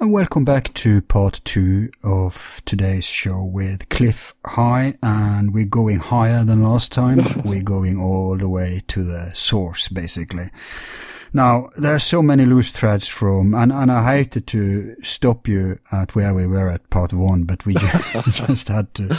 Welcome back to part two of today's show with Cliff High, and we're going higher than last time. we're going all the way to the source, basically. Now, there are so many loose threads from, and, and I hated to stop you at where we were at part one, but we just, just had to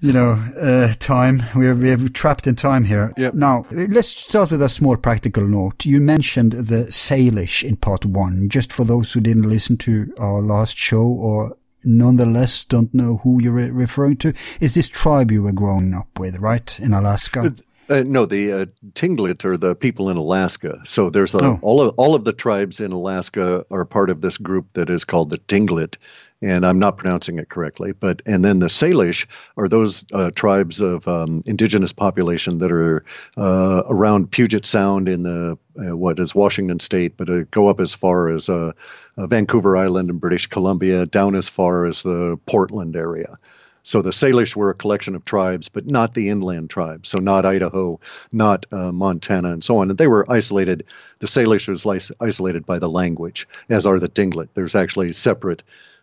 you know, uh, time. We're, we're trapped in time here. Yep. Now, let's start with a small practical note. You mentioned the Salish in part one, just for those who didn't listen to our last show or nonetheless don't know who you're re- referring to. Is this tribe you were growing up with, right, in Alaska? Uh, no, the uh, Tlingit are the people in Alaska. So there's a, Oh. all of all of the tribes in Alaska are part of this group that is called the Tlingit, and I'm not pronouncing it correctly. But and then the Salish are those uh, tribes of um, indigenous population that are uh, around Puget Sound in the uh, what is Washington State, but uh, go up as far as uh, uh, Vancouver Island in British Columbia, down as far as the Portland area. So the Salish were a collection of tribes, but not the inland tribes. So not Idaho, not uh, Montana, and so on. And they were isolated. The Salish was isolated by the language, as are the Tlingit. There's actually separate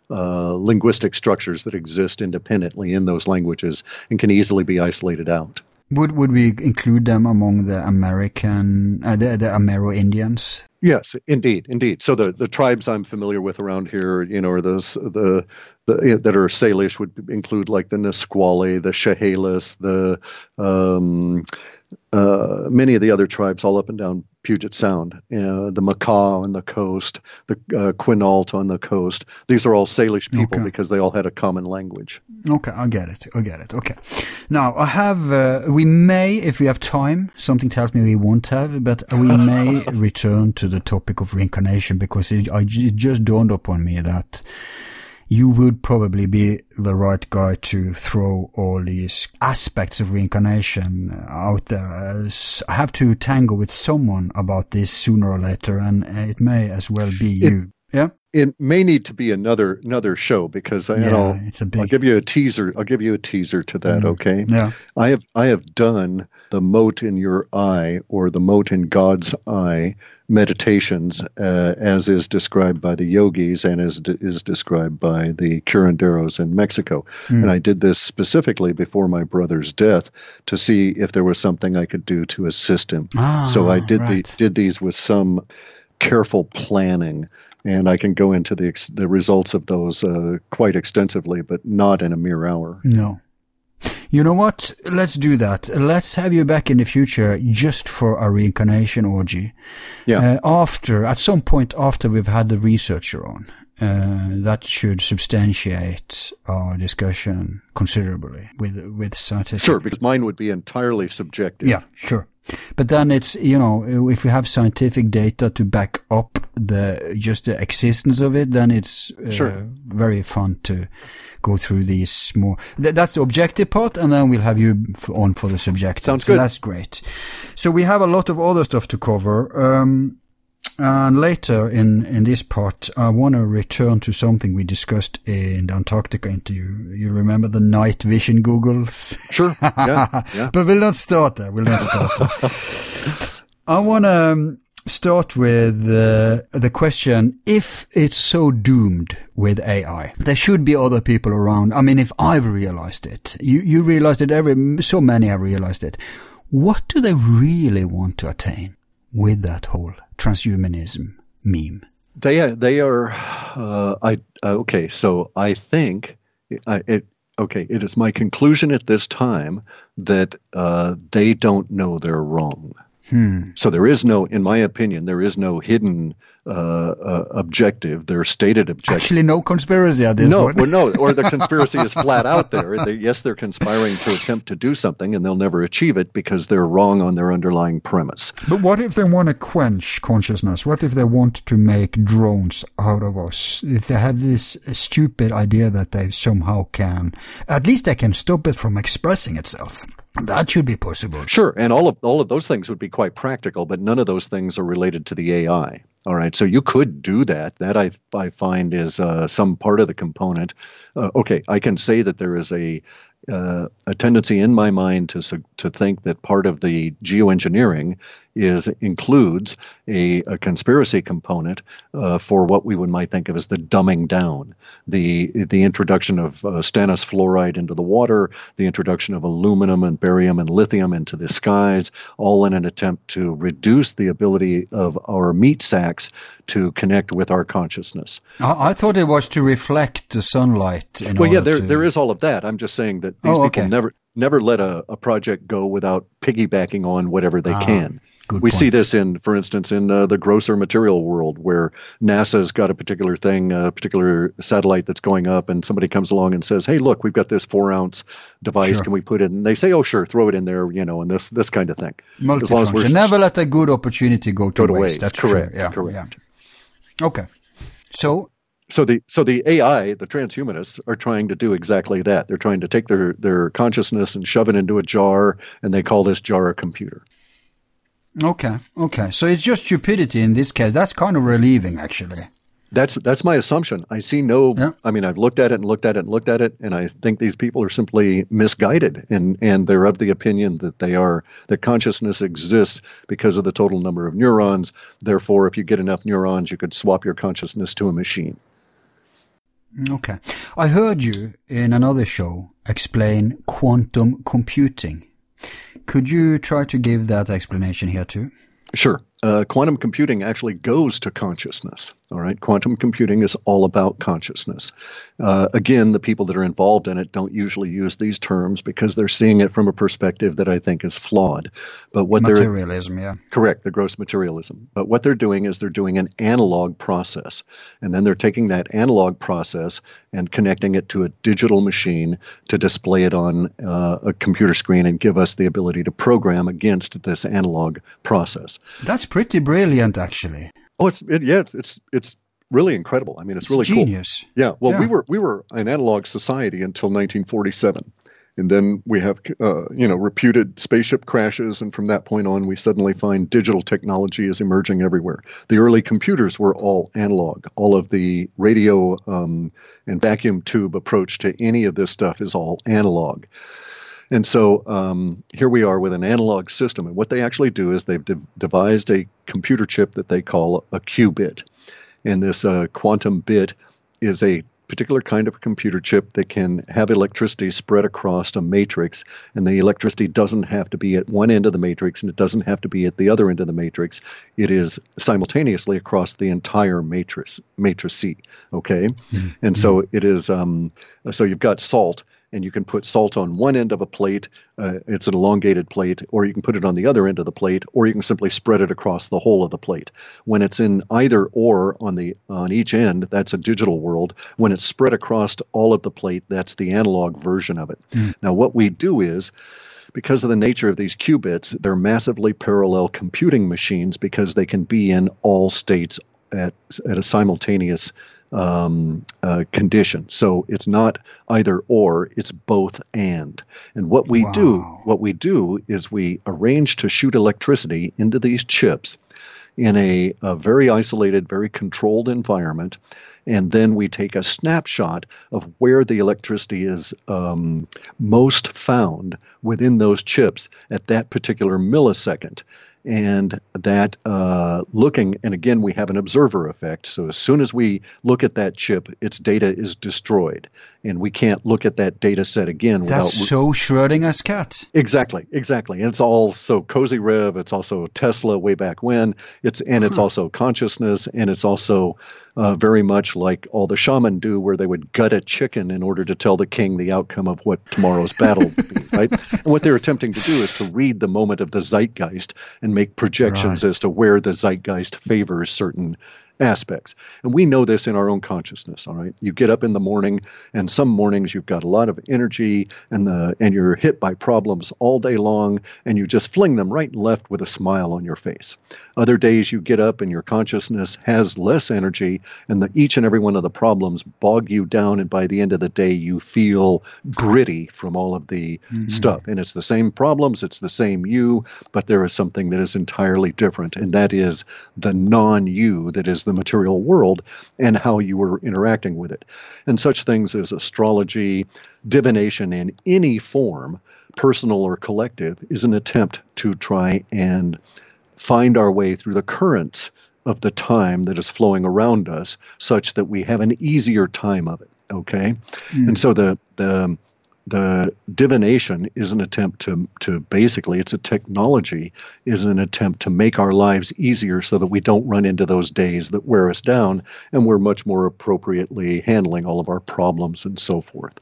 uh, linguistic structures that exist independently in those languages and can easily be isolated out. Would would we include them among the American, uh, the, the Amero Indians? Yes, indeed, indeed. So the, the tribes I'm familiar with around here, you know, are those the the that are Salish would include like the Nisqually, the Chehalis, the um, uh, many of the other tribes all up and down Puget Sound, uh, the Makah on the coast, the uh, Quinault on the coast. These are all Salish people Okay. because they all had a common language. Okay, I get it. I get it. Okay. Now, I have, uh, we may, if we have time, something tells me we won't have, but we may return to the topic of reincarnation because it, I, it just dawned upon me that you would probably be the right guy to throw all these aspects of reincarnation out there. I have to tangle with someone about this sooner or later, and it may as well be you. Yeah? It may need to be another another show because I, Yeah, I'll, it's a I'll give you a teaser. I'll give you a teaser to that. Mm. Okay. Yeah. I have I have done the mote in your eye or the mote in God's eye meditations uh, as is described by the yogis and as d- is described by the curanderos in Mexico. And I did this specifically before my brother's death to see if there was something I could do to assist him. Ah, so I did right. the, did these with some careful planning. And I can go into the ex- the results of those uh, quite extensively, but not in a mere hour. No. You know what? Let's do that. Let's have you back in the future just for a reincarnation orgy. Yeah. Uh, after, at some point after we've had the researcher on. Uh, that should substantiate our discussion considerably with, with scientific. Sure, because mine would be entirely subjective. Yeah, sure. But then it's, you know, if we have scientific data to back up the, just the existence of it, then it's uh, Sure. very fun to go through these more. Th- that's the objective part, and then we'll have you f- on for the subjective. Sounds so good. That's great. So we have a lot of other stuff to cover. Um, and later in, in this part, I want to return to something we discussed in the Antarctica interview. You remember the night vision googles? Sure. Yeah. yeah. But we'll not start there. We'll not start there. I want to um, start with uh, the question, if it's so doomed with AI, there should be other people around. I mean, if I've realized it, you, you realized it, every, so many have realized it. What do they really want to attain with that whole transhumanism meme? They are- they are. Uh, I uh, okay. So I think I, it. Okay, it is my conclusion at this time that uh, they don't know they're wrong. Hmm. So there is no, in my opinion, there is no hidden uh, uh, objective. Their stated objective. Actually, no conspiracy at this no, point. well, no, or the conspiracy is flat out there. They, yes, they're conspiring to attempt to do something, and they'll never achieve it because they're wrong on their underlying premise. But what if they want to quench consciousness? What if they want to make drones out of us? If they have this stupid idea that they somehow can, at least they can stop it from expressing itself. That should be possible. Sure, and all of all of those things would be quite practical, but none of those things are related to the AI. All right, so you could do that. That I I find is uh, some part of the component. Uh, okay, I can say that there is a uh, a tendency in my mind to to think that part of the geoengineering is includes a, a conspiracy component uh, for what we would might think of as the dumbing down, the the introduction of uh, stannous fluoride into the water, the introduction of aluminum and barium and lithium into the skies, all in an attempt to reduce the ability of our meat sacks to connect with our consciousness. I, I thought it was to reflect the sunlight. well, yeah, there to... there is all of that. I'm just saying that these Oh, people okay. never never let a, a project go without piggybacking on whatever they Ah, can. good we see this in, for instance, in uh, the grosser material world, where NASA's got a particular thing, a particular satellite that's going up, and somebody comes along and says, "Hey, look, we've got this four-ounce device. Sure. Can we put it?" In? And they say, "Oh, sure, throw it in there," you know, and this this kind of thing. As long as we're Never let a good opportunity go to, go to waste. waste. That's correct. true. Yeah, correct. yeah. Okay. So so the so the AI, the transhumanists, are trying to do exactly that. They're trying to take their their consciousness and shove it into a jar, and they call this jar a computer. okay, okay. So it's just stupidity in this case. That's kind of relieving, actually. That's that's my assumption. I see no. Yeah. I mean, I've looked at it and looked at it and looked at it, and I think these people are simply misguided, and and they're of the opinion that they are that consciousness exists because of the total number of neurons. Therefore, if you get enough neurons, you could swap your consciousness to a machine. Okay. I heard you in another show explain quantum computing. Could you try to give that explanation here too? Sure. Uh, quantum computing actually goes to consciousness. All right. Quantum computing is all about consciousness. Uh, again, the people that are involved in it don't usually use these terms because they're seeing it from a perspective that I think is flawed. But what they're Materialism, yeah. Correct, the gross materialism. But what they're doing is they're doing an analog process. And then they're taking that analog process and connecting it to a digital machine to display it on uh, a computer screen and give us the ability to program against this analog process. That's pretty brilliant, actually. Oh, it's it, yeah, it's, it's it's really incredible. I mean, it's, It's really genius. cool. Yeah. Well, we were we were an analog society until 1947. And then we have, uh, you know, reputed spaceship crashes, and from that point on, we suddenly find digital technology is emerging everywhere. The early computers were all analog. All of the radio um, and vacuum tube approach to any of this stuff is all analog. And so um, here we are with an analog system. And what they actually do is they've de- devised a computer chip that they call a qubit. And this uh, quantum bit is a particular kind of computer chip that can have electricity spread across a matrix. And the electricity doesn't have to be at one end of the matrix and it doesn't have to be at the other end of the matrix. It is simultaneously across the entire matrix, matrix C. Okay. And so it is, um, so you've got salt and you can put salt on one end of a plate. Uh, it's an elongated plate, or you can put it on the other end of the plate, or you can simply spread it across the whole of the plate. When it's in either or on the on each end, that's a digital world. When it's spread across all of the plate, that's the analog version of it. Now, what we do is because of the nature of these qubits, they're massively parallel computing machines because they can be in all states at, at a simultaneous um, uh, condition. So it's not either or; it's both and. And what we do, what we do, is we arrange to shoot electricity into these chips in a, a very isolated, very controlled environment. And then we take a snapshot of where the electricity is um, most found within those chips at that particular millisecond. And that uh, looking, and again, we have an observer effect. So as soon as we look at that chip, its data is destroyed. And we can't look at that data set again without. That's so Schrodinger's cat. Exactly, exactly. And it's all so Kozyrev. It's also Tesla way back when. It's and it's also consciousness, and it's also uh, very much like all the shaman do, where they would gut a chicken in order to tell the king the outcome of what tomorrow's battle would be, right? And what they're attempting to do is to read the moment of the zeitgeist and make projections right. as to where the zeitgeist favors certain aspects. And we know this in our own consciousness, all right? You get up in the morning and some mornings you've got a lot of energy and the and you're hit by problems all day long and you just fling them right and left with a smile on your face. Other days you get up and your consciousness has less energy and the, each and every one of the problems bog you down and by the end of the day you feel gritty from all of the mm-hmm. stuff. And it's the same problems, it's the same you, but there is something that is entirely different and that is the non-you that is the material world and how you were interacting with it. And such things as astrology, divination in any form, personal or collective, is an attempt to try and find our way through the currents of the time that is flowing around us such that we have an easier time of it okay mm. and so the the the divination is an attempt to to basically it's a technology is an attempt to make our lives easier so that we don't run into those days that wear us down and we're much more appropriately handling all of our problems and so forth.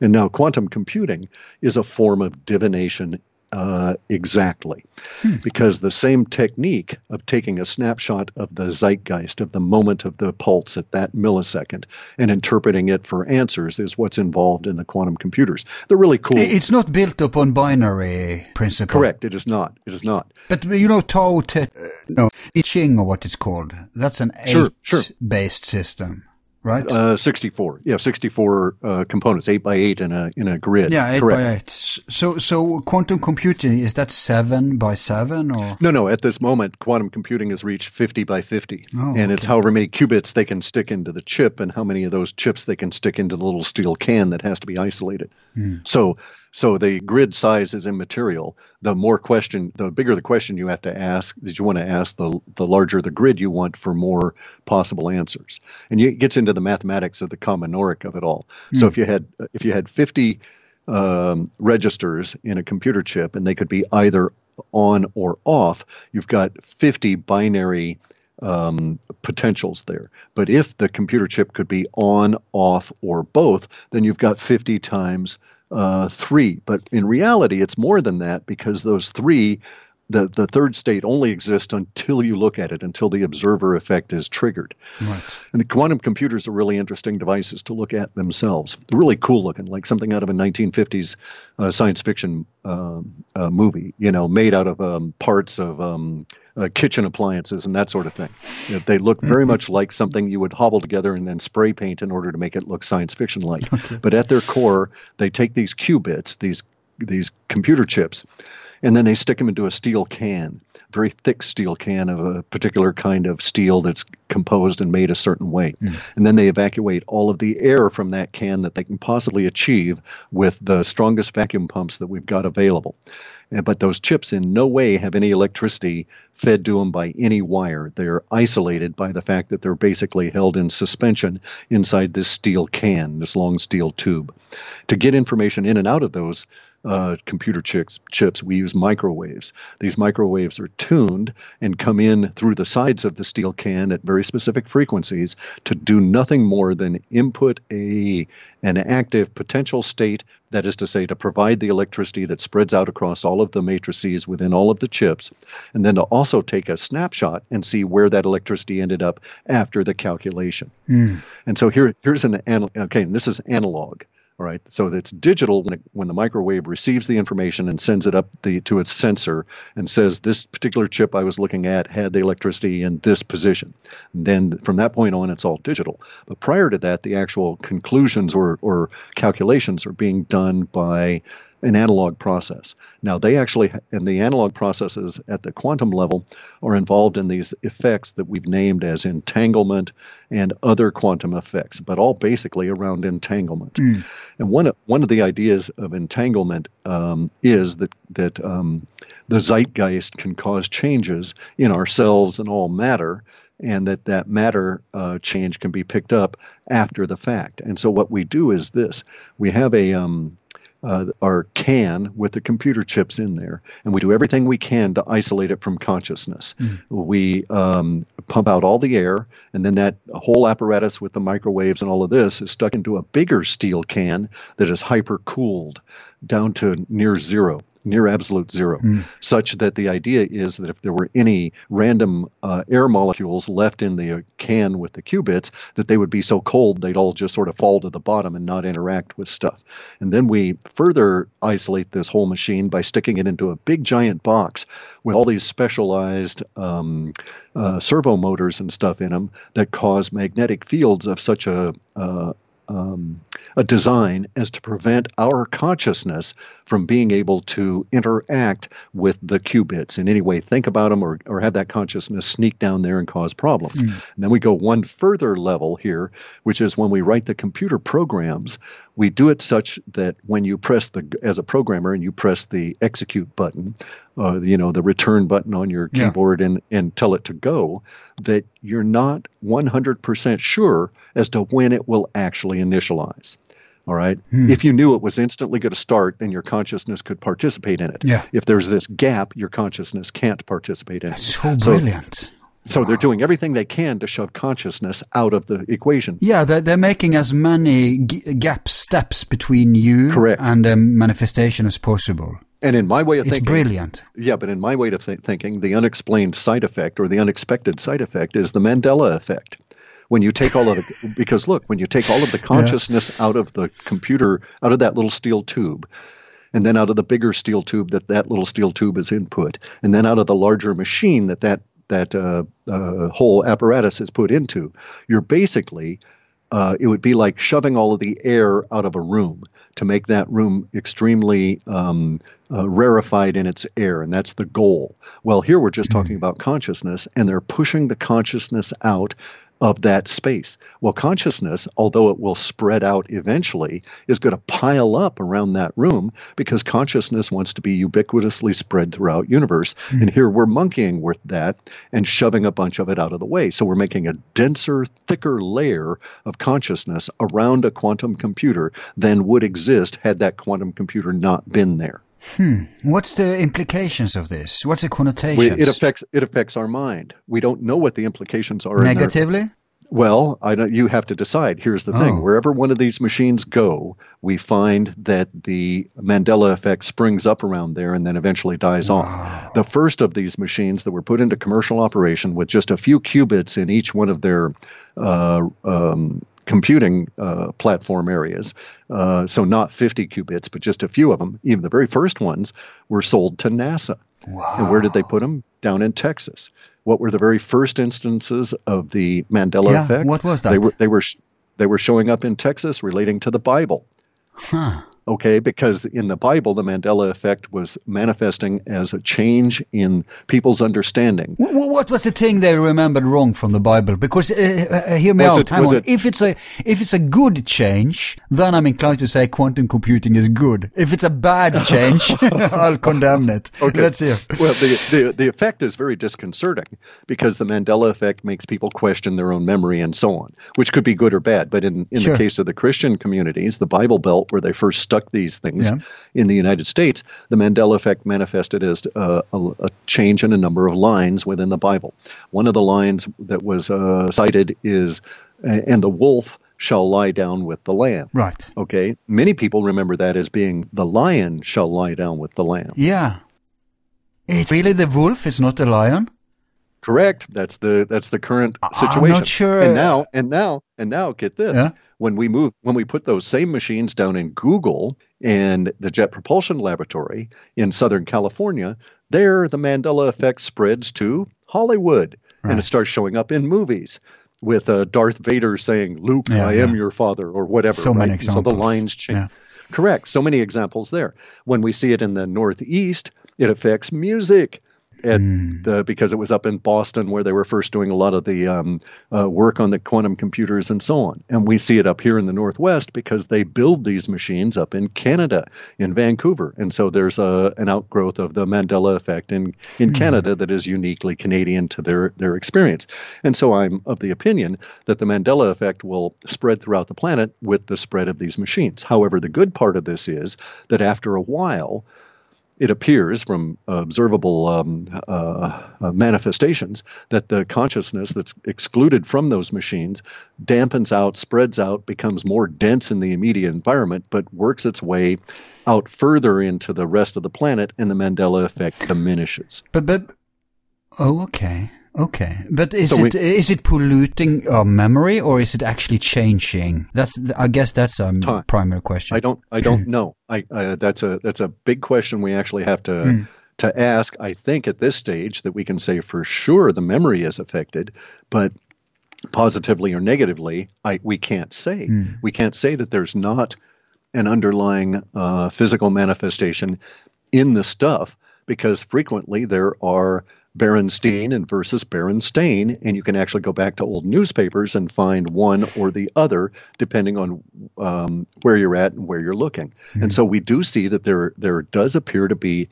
And now quantum computing is a form of divination uh, exactly. Hmm. Because the same technique of taking a snapshot of the zeitgeist, of the moment of the pulse at that millisecond, and interpreting it for answers is what's involved in the quantum computers. They're really cool. It's not built upon binary principle. Correct. It is not. It is not. But you know, Tao Te, uh, no, I Ching or what it's called. That's an eight-based sure. system right? Uh, 64. Yeah, 64 uh, components, 8 by 8 in a in a grid. Yeah, 8 Correct. by 8. So so quantum computing is that 7 by 7 or No, no, at this moment quantum computing has reached 50 by 50. Oh, and okay. it's however many qubits they can stick into the chip and how many of those chips they can stick into the little steel can that has to be isolated. Mm. So so the grid size is immaterial. The more question, the bigger the question you have to ask that you want to ask, the the larger the grid you want for more possible answers. And it gets into the mathematics of the combinoric of it all. So hmm. if you had if you had 50 um, registers in a computer chip and they could be either on or off, you've got 50 binary um, potentials there. But if the computer chip could be on, off, or both, then you've got 50 times uh, three. But in reality, it's more than that because those three, the, the third state only exists until you look at it, until the observer effect is triggered. Right. And the quantum computers are really interesting devices to look at themselves. They're really cool looking, like something out of a 1950s uh, science fiction um, uh, movie, you know, made out of um, parts of. Um, uh, kitchen appliances and that sort of thing. You know, they look very mm-hmm. much like something you would hobble together and then spray paint in order to make it look science fiction like. Okay. But at their core, they take these qubits, these these computer chips, and then they stick them into a steel can, very thick steel can of a particular kind of steel that's composed and made a certain way. Mm. And then they evacuate all of the air from that can that they can possibly achieve with the strongest vacuum pumps that we've got available. But those chips in no way have any electricity fed to them by any wire. They're isolated by the fact that they're basically held in suspension inside this steel can, this long steel tube. To get information in and out of those uh, computer chips, chips, we use microwaves. These microwaves are tuned and come in through the sides of the steel can at very specific frequencies to do nothing more than input a an active potential state, that is to say, to provide the electricity that spreads out across all of the matrices within all of the chips, and then to also take a snapshot and see where that electricity ended up after the calculation. Mm. And so here, here's an, okay, and this is analog. All right, so it's digital when, it, when the microwave receives the information and sends it up the, to its sensor and says this particular chip I was looking at had the electricity in this position. And then from that point on, it's all digital. But prior to that, the actual conclusions or, or calculations are being done by an analog process. Now, they actually, and the analog processes at the quantum level are involved in these effects that we've named as entanglement and other quantum effects, but all basically around entanglement. Mm. And one of, one of the ideas of entanglement um, is that that um, the zeitgeist can cause changes in ourselves and all matter, and that that matter uh, change can be picked up after the fact. And so what we do is this: we have a um, uh, our can with the computer chips in there, and we do everything we can to isolate it from consciousness. Mm. We um, pump out all the air, and then that whole apparatus with the microwaves and all of this is stuck into a bigger steel can that is hyper cooled down to near zero near absolute zero, mm. such that the idea is that if there were any random uh, air molecules left in the can with the qubits, that they would be so cold they'd all just sort of fall to the bottom and not interact with stuff. And then we further isolate this whole machine by sticking it into a big giant box with all these specialized um, uh, servo motors and stuff in them that cause magnetic fields of such a uh, um, a design as to prevent our consciousness from being able to interact with the qubits in any way, think about them, or, or have that consciousness sneak down there and cause problems. Mm. And then we go one further level here, which is when we write the computer programs, we do it such that when you press the, as a programmer, and you press the execute button, uh, you know, the return button on your keyboard yeah. and, and tell it to go, that you're not 100% sure as to when it will actually initialize. All right. Hmm. If you knew it was instantly going to start, then your consciousness could participate in it. Yeah. If there's this gap, your consciousness can't participate in That's it. So brilliant. So, so wow. they're doing everything they can to shove consciousness out of the equation. Yeah, they're, they're making as many g- gap steps between you Correct. and the manifestation as possible. And in my way of thinking it's thinking, brilliant. Yeah, but in my way of th- thinking, the unexplained side effect or the unexpected side effect is the Mandela effect when you take all of the because look when you take all of the consciousness yeah. out of the computer out of that little steel tube and then out of the bigger steel tube that that little steel tube is input and then out of the larger machine that that that uh, uh, whole apparatus is put into you're basically uh, it would be like shoving all of the air out of a room to make that room extremely um, uh, rarefied in its air, and that's the goal. Well, here we're just mm-hmm. talking about consciousness, and they're pushing the consciousness out of that space. Well, consciousness, although it will spread out eventually, is going to pile up around that room because consciousness wants to be ubiquitously spread throughout universe. Mm. And here we're monkeying with that and shoving a bunch of it out of the way. So we're making a denser, thicker layer of consciousness around a quantum computer than would exist had that quantum computer not been there. Hmm. What's the implications of this? What's the connotations? it affects it affects our mind. We don't know what the implications are. Negatively. Well, I don't, you have to decide. Here's the thing: oh. wherever one of these machines go, we find that the Mandela effect springs up around there and then eventually dies wow. off. The first of these machines that were put into commercial operation with just a few qubits in each one of their uh, um, computing uh, platform areas. Uh, so not 50 qubits, but just a few of them. Even the very first ones were sold to NASA. Wow. And where did they put them? Down in Texas. What were the very first instances of the Mandela yeah, effect? What was that? They were they were they were showing up in Texas relating to the Bible. Huh okay? Because in the Bible, the Mandela effect was manifesting as a change in people's understanding. What was the thing they remembered wrong from the Bible? Because uh, uh, hear me was out. It, Hang on. It, if it's a if it's a good change, then I'm inclined to say quantum computing is good. If it's a bad change, I'll condemn it. Okay. Let's hear. Well, the, the the effect is very disconcerting because the Mandela effect makes people question their own memory and so on, which could be good or bad. But in in sure. the case of the Christian communities, the Bible Belt, where they first stuck these things yeah. in the United States, the Mandela effect manifested as uh, a, a, change in a number of lines within the Bible. One of the lines that was uh, cited is, and the wolf shall lie down with the lamb. Right. Okay. Many people remember that as being the lion shall lie down with the lamb. Yeah. It's really the wolf, it's not the lion? Correct. That's the that's the current situation. I'm not sure. And now and now and now get this. Yeah? When we move when we put those same machines down in Google and the Jet Propulsion Laboratory in Southern California, there the Mandela effect spreads to Hollywood right. and it starts showing up in movies with uh, Darth Vader saying, "Luke, yeah, I yeah. am your father," or whatever. So right? many examples. So the lines change. Correct. So many examples there. When we see it in the Northeast, it affects music at mm. the, because it was up in Boston where they were first doing a lot of the um, uh, work on the quantum computers and so on. And we see it up here in the Northwest because they build these machines up in Canada, in Vancouver. And so there's a, an outgrowth of the Mandela effect in, in mm. Canada that is uniquely Canadian to their, their experience. And so I'm of the opinion that the Mandela effect will spread throughout the planet with the spread of these machines. However, the good part of this is that after a while, it appears from observable um, uh, uh, manifestations that the consciousness that's excluded from those machines dampens out, spreads out, becomes more dense in the immediate environment, but works its way out further into the rest of the planet, and the Mandela effect diminishes. But but oh, okay. Okay, but is so it we, is it polluting our memory or is it actually changing? That's I guess that's a time. primary question. I don't I don't know. I uh, that's a that's a big question we actually have to mm. to ask. I think at this stage that we can say for sure the memory is affected, but positively or negatively, I we can't say. Mm. We can't say that there's not an underlying uh, physical manifestation in the stuff because frequently there are Berenstein and versus Berenstain, and you can actually go back to old newspapers and find one or the other depending on um, where you're at and where you're looking. Mm-hmm. And so we do see that there there does appear to be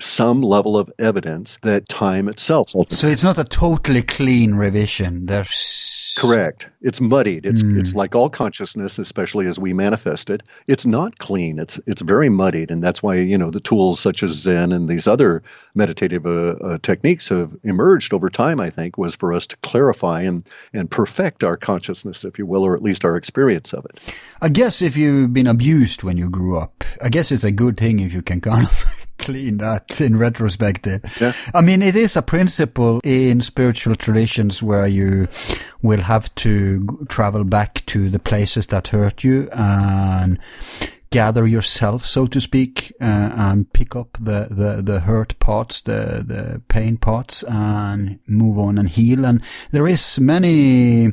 some level of evidence that time itself. So it's not a totally clean revision. There's Correct. It's muddied. It's mm. it's like all consciousness, especially as we manifest it. It's not clean. It's it's very muddied, and that's why you know the tools such as Zen and these other meditative uh, uh, techniques have emerged over time. I think was for us to clarify and and perfect our consciousness, if you will, or at least our experience of it. I guess if you've been abused when you grew up, I guess it's a good thing if you can kind of clean that in retrospect. Yeah. I mean, it is a principle in spiritual traditions where you will have to travel back to the places that hurt you and gather yourself, so to speak, uh, and pick up the, the, the hurt parts, the, the pain parts and move on and heal. And there is many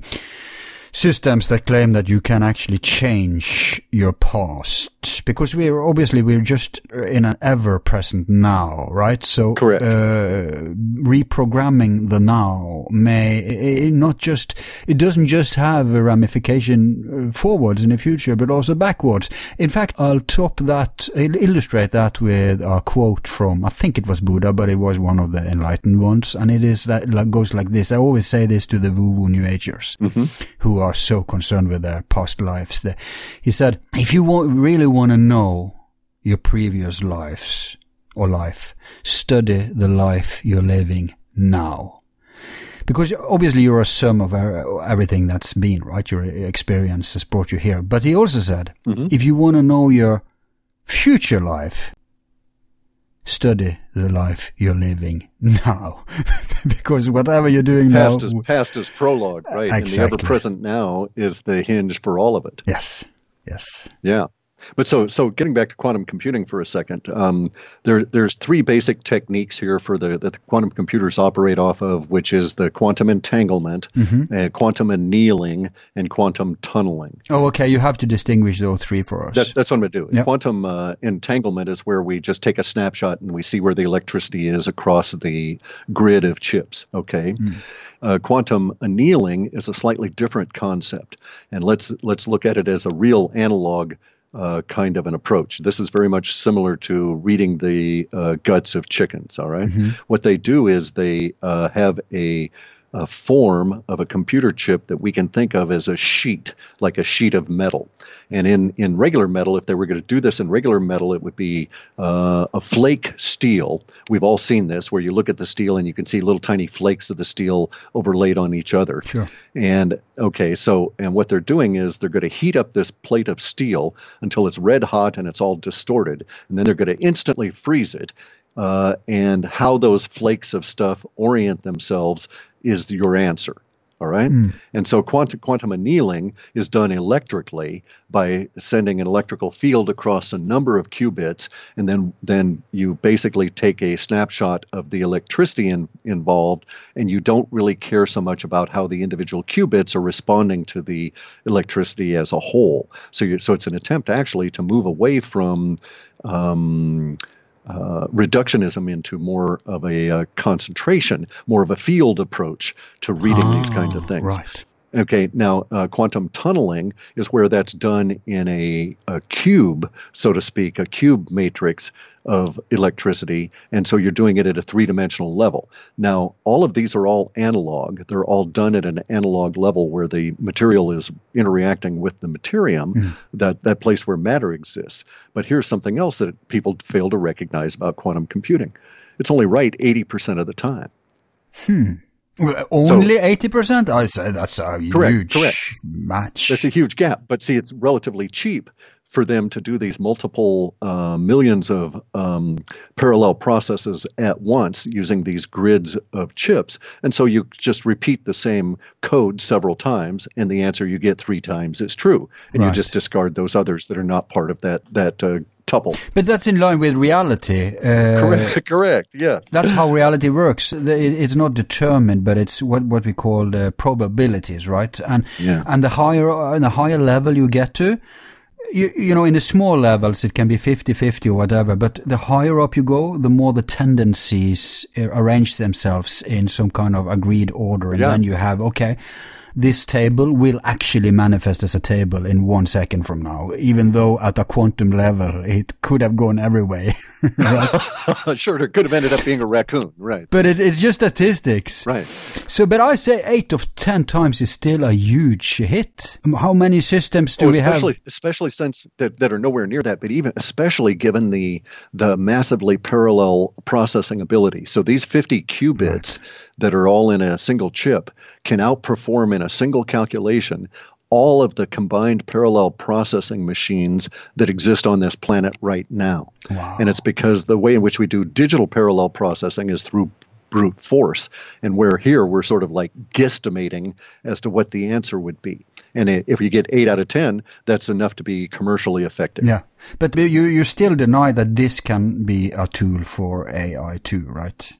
systems that claim that you can actually change your past because we're obviously we're just in an ever present now, right? So Correct. Uh, reprogramming the now may not just it doesn't just have a ramification uh, forwards in the future, but also backwards. In fact, I'll top that, I'll illustrate that with a quote from I think it was Buddha, but it was one of the enlightened ones, and it is that it goes like this. I always say this to the woo-woo New Agers mm-hmm. who are so concerned with their past lives. He said, if you want, really want to know your previous lives or life, study the life you're living now. Because obviously you're a sum of everything that's been, right? Your experience has brought you here. But he also said, mm-hmm. if you want to know your future life, study the life you're living now. because whatever you're doing past now. Is, past is prologue, right? Exactly. And the ever present now is the hinge for all of it. Yes. Yes. Yeah. But so, so getting back to quantum computing for a second, um, there, there's three basic techniques here for the that the quantum computers operate off of, which is the quantum entanglement, mm-hmm. uh, quantum annealing, and quantum tunneling. Oh, okay. You have to distinguish those three for us. That, that's what I'm going to do. Yep. Quantum uh, entanglement is where we just take a snapshot and we see where the electricity is across the grid of chips. Okay. Mm. Uh, quantum annealing is a slightly different concept, and let's let's look at it as a real analog uh, kind of an approach. This is very much similar to reading the uh, guts of chickens. All right? mm-hmm. What they do is they uh, have a a form of a computer chip that we can think of as a sheet, like a sheet of metal. And in, in regular metal, if they were going to do this in regular metal, it would be uh, a flake steel. We've all seen this, where you look at the steel and you can see little tiny flakes of the steel overlaid on each other. Sure. And okay, so and what they're doing is they're going to heat up this plate of steel until it's red hot and it's all distorted, and then they're going to instantly freeze it uh, and how those flakes of stuff orient themselves is your answer. All right. Mm. And so quantum, quantum annealing is done electrically by sending an electrical field across a number of qubits. And then, then you basically take a snapshot of the electricity in, involved, and you don't really care so much about how the individual qubits are responding to the electricity as a whole. So, you, so it's an attempt actually to move away from. Um, uh, reductionism into more of a uh, concentration, more of a field approach to reading these kinds of Ah, things. Right. Okay, now uh, quantum tunneling is where that's done in a, a cube, so to speak, a cube matrix of electricity. And so you're doing it at a three dimensional level. Now, all of these are all analog. They're all done at an analog level where the material is interacting with the materium, that, that place where matter exists. But here's something else that people fail to recognize about quantum computing it's only right 80% of the time. Well, Uh, only eighty percent. Oh, I say that's a Correct, huge correct. match. That's a huge gap. But see, it's relatively cheap for them to do these multiple uh, millions of um, parallel processes at once using these grids of chips. And so you just repeat the same code several times, and the answer you get three times is true. And you just discard those others that are not part of that that uh, tuple. but that's in line with reality. Uh, Correct. Correct. Yes. That's how reality works. It's not determined, but it's what what we call the probabilities, right? And Yeah. and the higher and the higher level you get to, you you know, in the small levels it can be 50-50 or whatever. But the higher up you go, the more the tendencies uh, arrange themselves in some kind of agreed order, and Yeah. then you have okay. This table will actually manifest as a table in one second from now, even though at a quantum level it could have gone every way. sure. It could have ended up being a raccoon. Right. But it, it's just statistics. Right. So, but I say eight of ten times is still a huge hit. How many systems do Oh, we have? especially, especially since that, that are nowhere near that, but even especially given the the massively parallel processing ability. So these 50 qubits that are all in a single chip can outperform in a single calculation all of the combined parallel processing machines that exist on this planet right now. Wow. And it's because the way in which we do digital parallel processing is through brute force. And where here we're sort of like guesstimating as to what the answer would be. And if you get 8 out of 10, that's enough to be commercially effective. Yeah, but you you still deny that this can be a tool for AI too, right?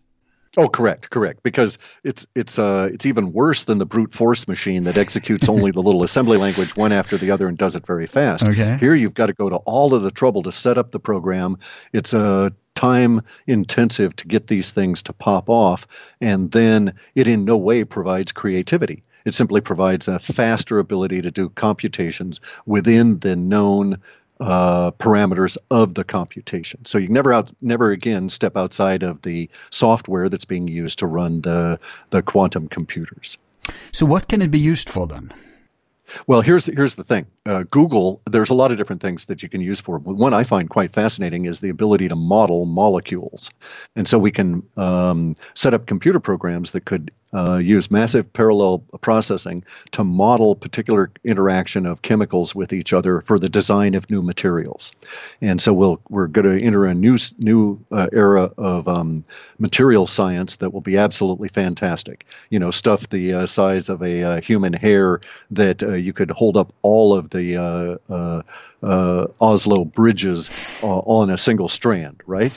Oh, correct, correct. Because it's it's uh it's even worse than the brute force machine that executes only the little assembly language one after the other and does it very fast. Okay. Here you've got to go to all of the trouble to set up the program. It's a time intensive to get these things to pop off, and then it in no way provides creativity. It simply provides a faster ability to do computations within the known uh, parameters of the computation. So you never out, never again step outside of the software that's being used to run the the quantum computers. So what can it be used for then? Well, here's here's the thing. Uh, Google, there's a lot of different things that you can use for. One I find quite fascinating is the ability to model molecules, and so we can um, set up computer programs that could uh, use massive parallel processing to model particular interaction of chemicals with each other for the design of new materials. And so we'll we're going to enter a new new uh, era of um, material science that will be absolutely fantastic. You know, stuff the uh, size of a uh, human hair that uh, you could hold up all of the uh, uh, uh, Oslo bridges uh, on a single strand, right?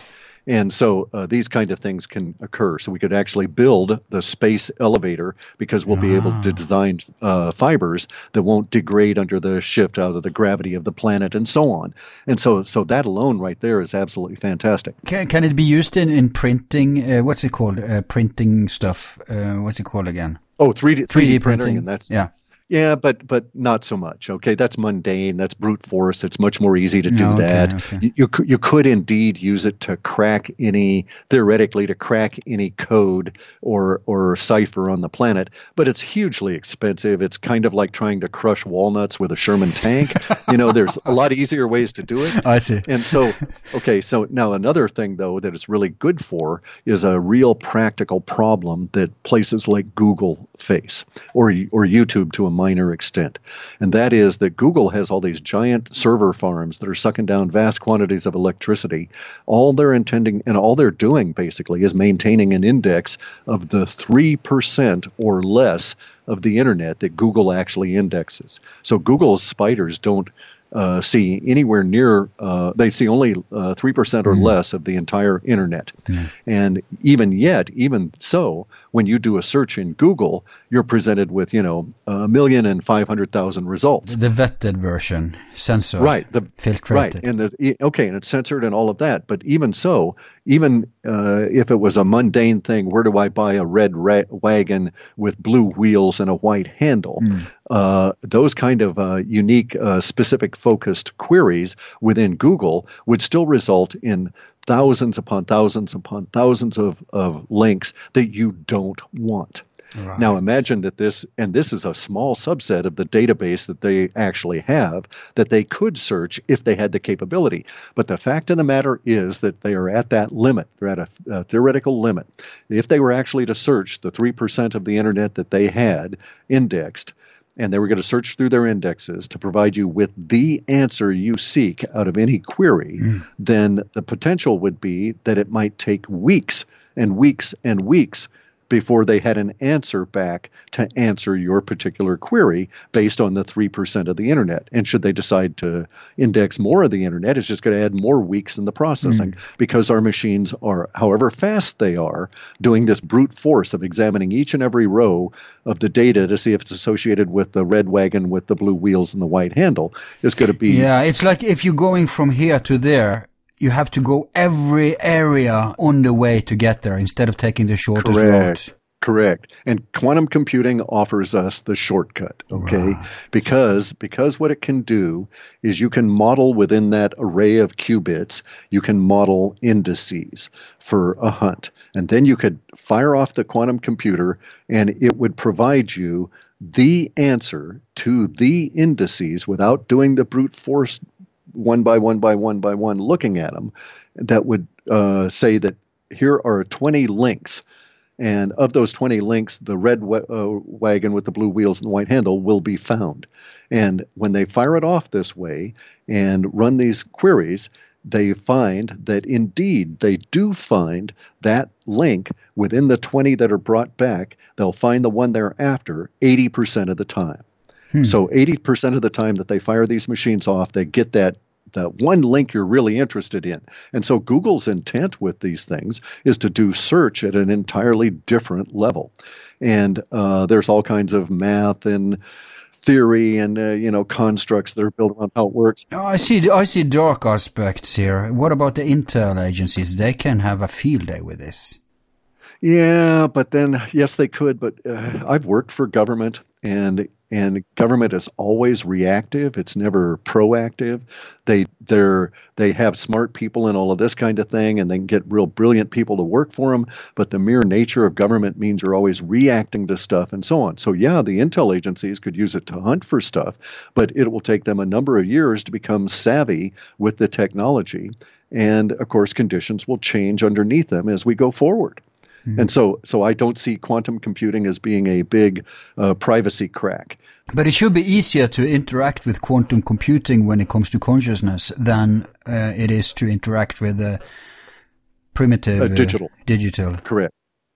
And so uh, these kind of things can occur. So we could actually build the space elevator because we'll be able to design uh, fibers that won't degrade under the shift out of the gravity of the planet and so on. And so, so that alone right there is absolutely fantastic. Can, can it be used in, in printing? Uh, what's it called? Uh, printing stuff. Uh, what's it called again? Oh, 3D, 3D, 3D printing, printing. and that's Yeah. Yeah, but but not so much. Okay, that's mundane. That's brute force. It's much more easy to do Okay, that. okay. You, you could you could indeed use it to crack any theoretically to crack any code or or cipher on the planet, but it's hugely expensive. It's kind of like trying to crush walnuts with a Sherman tank. you know, there's a lot easier ways to do it. I see. And so, okay, so now another thing though that it's really good for is a real practical problem that places like Google face or or YouTube to a minor extent, and that is that Google has all these giant server farms that are sucking down vast quantities of electricity. All they're intending and all they're doing basically is maintaining an index of the three percent or less of the internet that Google actually indexes. So Google's spiders don't uh, see anywhere near, uh, they see only uh, 3% or less of the entire internet. And even yet, even so, when you do a search in Google, you're presented with, you know, a million and 500,000 results. The vetted version, censored, Right. The, filtrated. Right. And the, okay, and it's censored and all of that. But even so, even uh, if it was a mundane thing, where do I buy a red ra- wagon with blue wheels and a white handle? Uh, those kind of uh, unique, uh, specific focused queries within Google would still result in thousands upon thousands upon thousands of, of links that you don't want. Right. Now imagine that this, and this is a small subset of the database that they actually have that they could search if they had the capability. But the fact of the matter is that they are at that limit. They're at a, a theoretical limit. If they were actually to search the 3% of the internet that they had indexed, and they were going to search through their indexes to provide you with the answer you seek out of any query, hmm. then the potential would be that it might take weeks and weeks and weeks before they had an answer back to answer your particular query based on the 3% of the internet. And should they decide to index more of the internet, it's just going to add more weeks in the processing hmm. because our machines are, however fast they are, doing this brute force of examining each and every row of the data to see if it's associated with the red wagon with the blue wheels and the white handle is going to be Yeah, it's like if you're going from here to there, you have to go every area on the way to get there instead of taking the shortest route. Correct. Correct. And quantum computing offers us the shortcut, okay? Because because what it can do is you can model within that array of qubits, you can model indices for a hunt. And then you could fire off the quantum computer and it would provide you the answer to the indices without doing the brute force one by one by one by one looking at them that would uh, say that here are 20 links. And of those 20 links the red wa- uh, wagon with the blue wheels and white handle will be found. And when they fire it off this way and run these queries they find that indeed they do find that link within the 20 that are brought back. They'll find the one they're after 80% of the time so 80% of the time that they fire these machines off, they get that that one link you're really interested in. And so Google's intent with these things is to do search at an entirely different level. And uh, there's all kinds of math and theory and uh, you know constructs that are built around how it works. Oh, I see. I see dark aspects here. What about the intel agencies? They can have a field day with this. Yeah, but then yes, they could. But uh, I've worked for government, and and government is always reactive. It's never proactive. They they're they have smart people and all of this kind of thing, and they can get real brilliant people to work for them. But the mere nature of government means you're always reacting to stuff and so on. So yeah, the intel agencies could use it to hunt for stuff, but it will take them a number of years to become savvy with the technology. And of course, conditions will change underneath them as we go forward. And so, so I don't see quantum computing as being a big uh, privacy crack. But it should be easier to interact with quantum computing when it comes to consciousness than uh, it is to interact with uh, primitive Uh, digital. digital. Correct.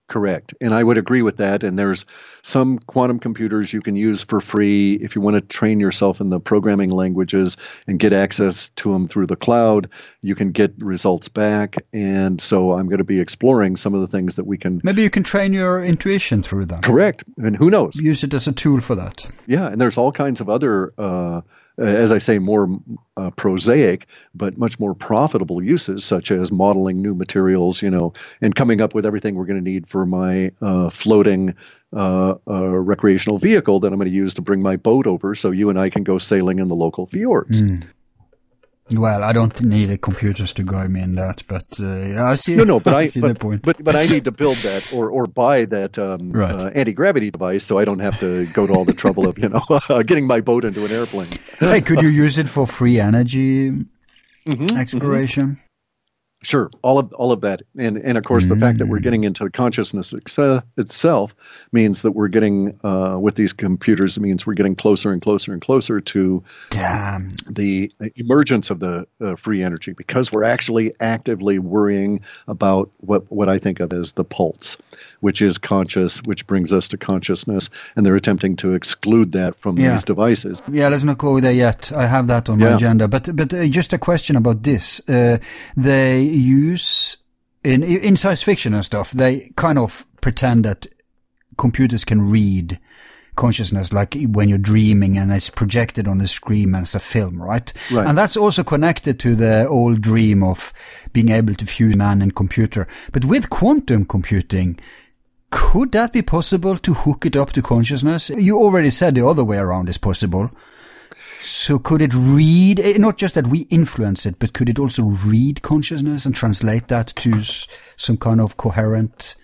Correct. And I would agree with that. And there's some quantum computers you can use for free if you want to train yourself in the programming languages and get access to them through the cloud. You can get results back. And so I'm going to be exploring some of the things that we can. Maybe you can train your intuition through them. Correct. And who knows? Use it as a tool for that. Yeah, and there's all kinds of other, uh, as I say, more uh, prosaic but much more profitable uses, such as modeling new materials, you know, and coming up with everything we're going to need for my uh, floating uh, uh, recreational vehicle that I'm going to use to bring my boat over, so you and I can go sailing in the local fjords. Well, I don't need the computers to guide me in that, but uh, I see. No, no, but I, see but, the point. but but I need to build that or or buy that um, Right. uh, anti gravity device, so I don't have to go to all the trouble of you know getting my boat into an airplane. hey, could you use it for free energy Mm-hmm, exploration? Sure, all of all of that, and and of course the fact that we're getting into consciousness itself means that we're getting uh, with these computers means we're getting closer and closer and closer to Damn. the emergence of the uh, free energy because we're actually actively worrying about what what I think of as the pulse, which is conscious, which brings us to consciousness, and they're attempting to exclude that from Yeah. these devices. Yeah, let's not go there yet. I have that on my Yeah. agenda. But but uh, just a question about this. Uh, they use in in science fiction and stuff. They kind of pretend that computers can read consciousness, like when you're dreaming, and it's projected on the screen as a film, right? Right. And that's also connected to the old dream of being able to fuse man and computer. But with quantum computing. Could that be possible to hook it up to consciousness? You already said the other way around is possible. So could it read, eh, not just that we influence it, but could it also read consciousness and translate that to some kind of coherent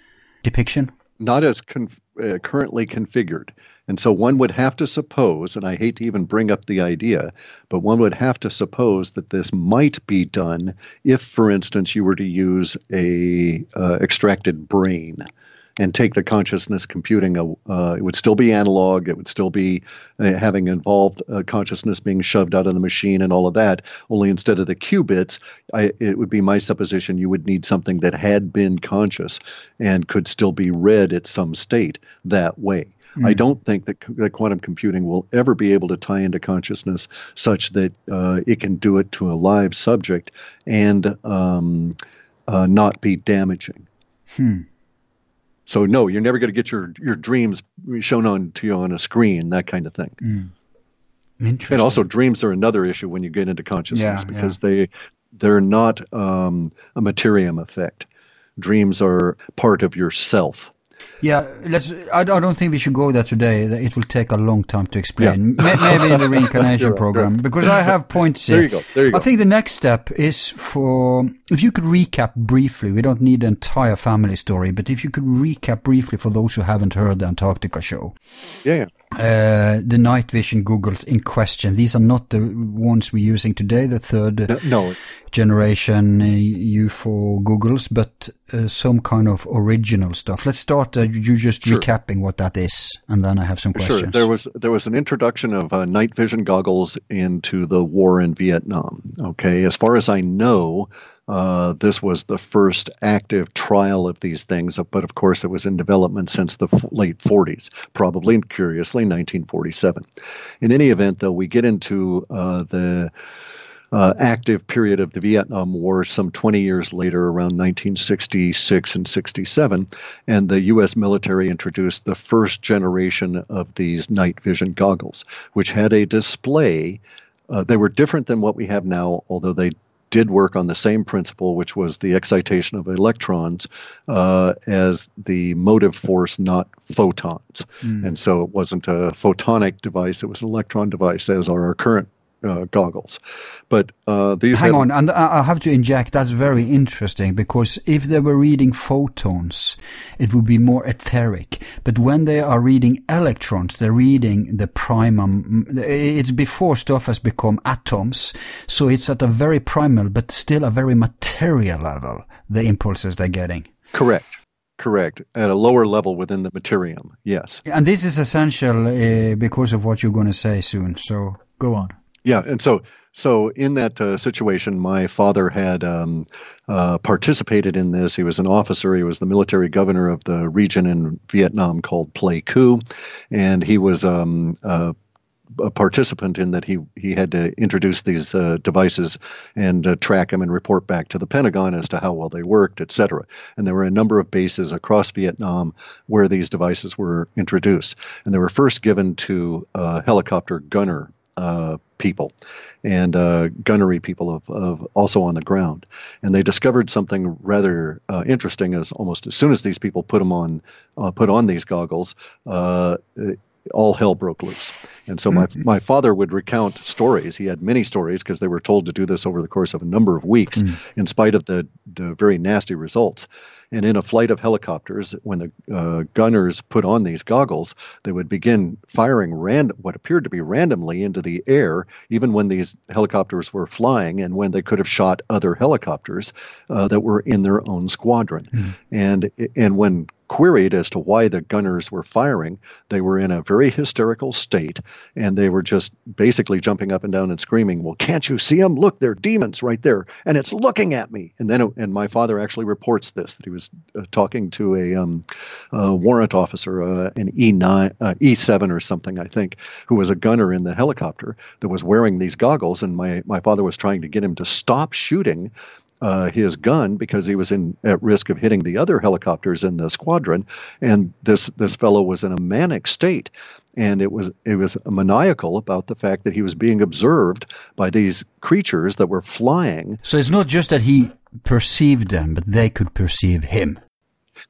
depiction? not as con- uh, currently configured. And so one would have to suppose, and I hate to even bring up the idea, but one would have to suppose that this might be done if, for instance, you were to use a uh, extracted brain and take the consciousness computing. Uh, it would still be analog. It would still be uh, having involved uh, consciousness being shoved out of the machine and all of that. Only instead of the qubits, I, it would be my supposition you would need something that had been conscious and could still be read at some state that way. I don't think that, that quantum computing will ever be able to tie into consciousness such that uh, it can do it to a live subject and um, uh, not be damaging. So no, you're never going to get your your dreams shown on to you on a screen, that kind of thing. Interesting. And also, dreams are another issue when you get into consciousness Yeah, because they they're not um, a materium effect. Dreams are part of yourself. Yeah, uh, let's. I, I don't think we should go there today. It will take a long time to explain. May- Maybe in the reincarnation right, program, right. because I have points here. There you go, there you go. I think the next step is for if you could recap briefly. We don't need the entire family story, but if you could recap briefly for those who haven't heard the Antarctica show. Yeah, yeah. Uh, the night vision goggles in question. These are not the ones we're using today, the third No, no, generation uh, UFO goggles, but uh, some kind of original stuff. Let's start. Uh, you just Sure. recapping what that is, and then I have some questions. Sure. There was there was an introduction of uh, night vision goggles into the war in Vietnam. Okay, as far as I know, uh, this was the first active trial of these things. But of course, it was in development since the f- late 40s, probably curiously 1947. In any event, though, we get into uh, the uh, active period of the Vietnam War some 20 years later, around 1966 and 67, and the U.S. military introduced the first generation of these night vision goggles, which had a display. Uh, they were different than what we have now, although they did work on the same principle, which was the excitation of electrons uh, as the motive force, not photons. And so it wasn't a photonic device, it was an electron device, as are our current uh, goggles. But uh, these Hang had- on, and I I have to inject. That's very interesting because if they were reading photons, it would be more etheric. But when they are reading electrons, they're reading the primum. It's before stuff has become atoms, so it's at a very primal, but still a very material level. The impulses they're getting. Correct. Correct. At a lower level within the materium. Yes. And this is essential uh, because of what you're going to say soon. So go on. Yeah. And so, so in that uh, situation, my father had um, uh, participated in this. He was an officer. He was the military governor of the region in Vietnam called Pleiku, and he was um, uh, a participant in that he he had to introduce these uh, devices and uh, track them and report back to the Pentagon as to how well they worked, et cetera. And there were a number of bases across Vietnam where these devices were introduced, and they were first given to uh, helicopter gunner uh, people and uh, gunnery people of, of also on the ground. And they discovered something rather uh, interesting as almost as soon as these people put them on, uh, put on these goggles, uh, all hell broke loose. And so my, my father would recount stories. He had many stories because they were told to do this over the course of a number of weeks, in spite of the, the very nasty results. And in a flight of helicopters, when the uh, gunners put on these goggles, they would begin firing random, what appeared to be randomly into the air, even when these helicopters were flying and when they could have shot other helicopters uh, that were in their own squadron. Mm. And and when queried as to why the gunners were firing. They were in a very hysterical state, and they were just basically jumping up and down and screaming, "Well, can't you see them? Look, they're demons right there, and it's looking at me." And then, and my father actually reports this that he was uh, talking to a, um, warrant officer, uh, an E nine, uh, E seven or something, I think, who was a gunner in the helicopter that was wearing these goggles, and my my father was trying to get him to stop shooting uh, his gun because he was in at risk of hitting the other helicopters in the squadron, and this this fellow was in a manic state, and it was it was maniacal about the fact that he was being observed by these creatures that were flying. So it's not just that he perceived them, but they could perceive him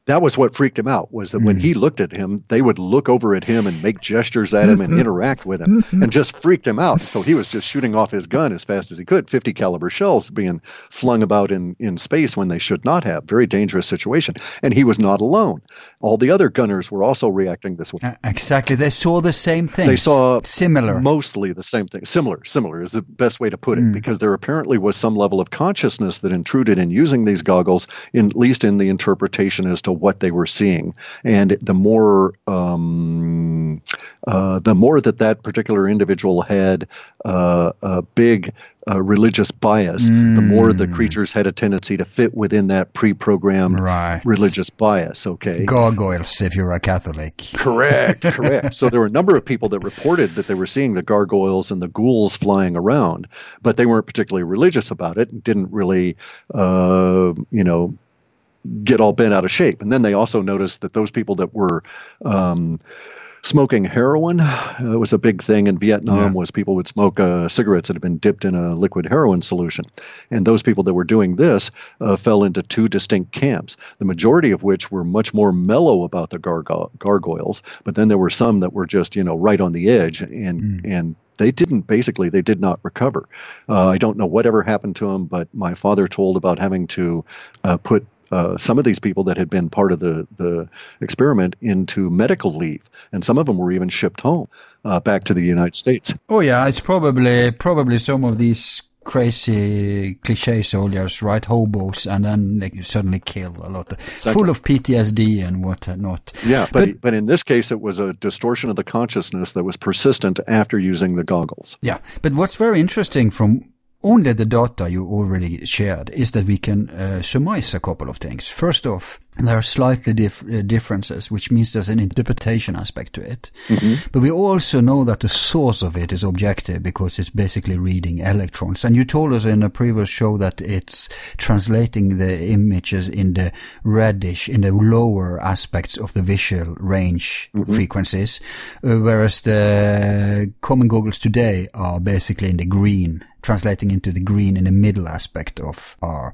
that was what freaked him out was that mm. when he hmm. looked at him they would look over at him and make gestures at him and interact with him and just freaked him out. So he was just shooting off his gun as fast as he could 50 caliber shells being flung about in, in space when they should not have. Very dangerous situation. And he was not alone. All the other gunners were also reacting this way. Uh, exactly. They saw the same thing they saw similar. mostly the same thing. Similar similar is the best way to put it mm. because there apparently was some level of consciousness that intruded in using these goggles in, at least in the interpretation as to what they were seeing. And the more um, uh, the more that that particular individual had uh, a big uh, religious bias, mm. the more the mm. creatures had a tendency to fit within that pre-programmed right. religious bias. Okay, gargoyles if you're a Catholic. Correct, correct. so there were a number of people that reported that they were seeing the gargoyles and the ghouls flying around, but they weren't particularly religious about it. And didn't really, uh, you know, get all bent out of shape. And then they also noticed that those people that were um, smoking heroin uh, was a big thing in Vietnam. Yeah. Was people would smoke uh, cigarettes that had been dipped in a liquid heroin solution, and those people that were doing this uh, fell into two distinct camps. The majority of which were much more mellow about the gargo- gargoyles, but then there were some that were just you know right on the edge and mm. and they didn't basically they did not recover uh, i don't know whatever happened to them but my father told about having to uh, put uh, some of these people that had been part of the, the experiment into medical leave, and some of them were even shipped home uh, back to the United States. Oh yeah, it's probably probably some of these crazy cliche soldiers, right? Hobos, and then they suddenly kill a lot, exactly. full of PTSD and what not. Yeah, but, but but in this case, it was a distortion of the consciousness that was persistent after using the goggles. Yeah, but what's very interesting from only the data you already shared is that we can uh, surmise a couple of things. First off, there are slightly dif- uh, differences, which means there's an interpretation aspect to it. Mm-hmm. But we also know that the source of it is objective because it's basically reading electrons. And you told us in a previous show that it's translating the images in the reddish, in the lower aspects of the visual range mm-hmm. frequencies, uh, whereas the common goggles today are basically in the green translating into the green in the middle aspect of R.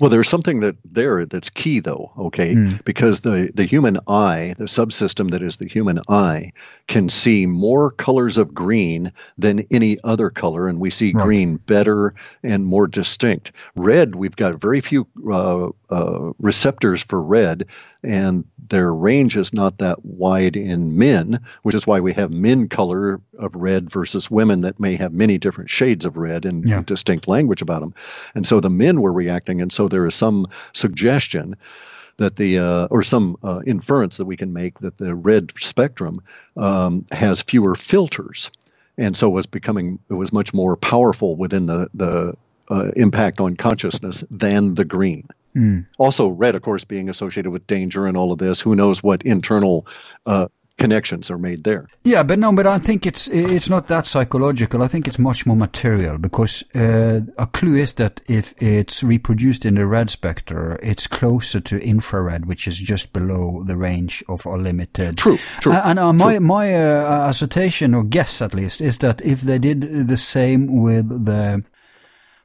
Well, there's something that there that's key though, okay? Mm. Because the, the human eye, the subsystem that is the human eye, can see more colors of green than any other color, and we see right. green better and more distinct. Red, we've got very few uh, uh, receptors for red, and their range is not that wide in men, which is why we have men color of red versus women that may have many different shades of red and yeah. distinct language about them. And so the men were reacting, and so there is some suggestion that the uh, or some uh, inference that we can make that the red spectrum um, has fewer filters, and so was becoming it was much more powerful within the the uh, impact on consciousness than the green. Mm. Also, red, of course, being associated with danger and all of this. Who knows what internal uh, connections are made there. Yeah, but no, but I think it's it's not that psychological. I think it's much more material because uh, a clue is that if it's reproduced in the red spectre, it's closer to infrared, which is just below the range of our limited. True, true. Uh, and uh, my true. my uh, assertion or guess at least is that if they did the same with the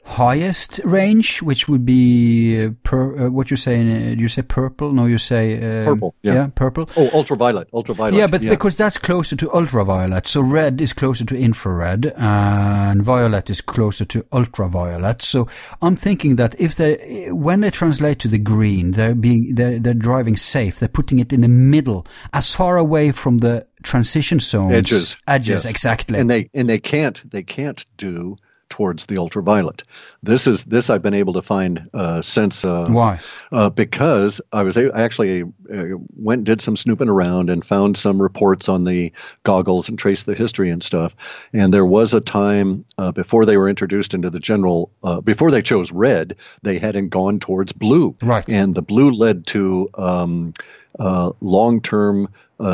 highest range, which would be uh, per, uh, what you say? Uh, you say purple? No, you say uh, purple. Yeah. yeah. purple. Oh, ultraviolet. Ultraviolet. Yeah, but because that's closer to ultraviolet. So red is closer to infrared, and violet is closer to ultraviolet. So I'm thinking that if they, when they translate to the green, they're being they're, they're driving safe. They're putting it in the middle, as far away from the transition zones edges edges yes. exactly and they and they can't they can't do towards the ultraviolet. This is this I've been able to find uh, since. Uh, Why? Uh, because I was I actually uh, went and did some snooping around and found some reports on the goggles and traced the history and stuff. And there was a time uh, before they were introduced into the general uh, before they chose red, they hadn't gone towards blue. Right. And the blue led to um, long-term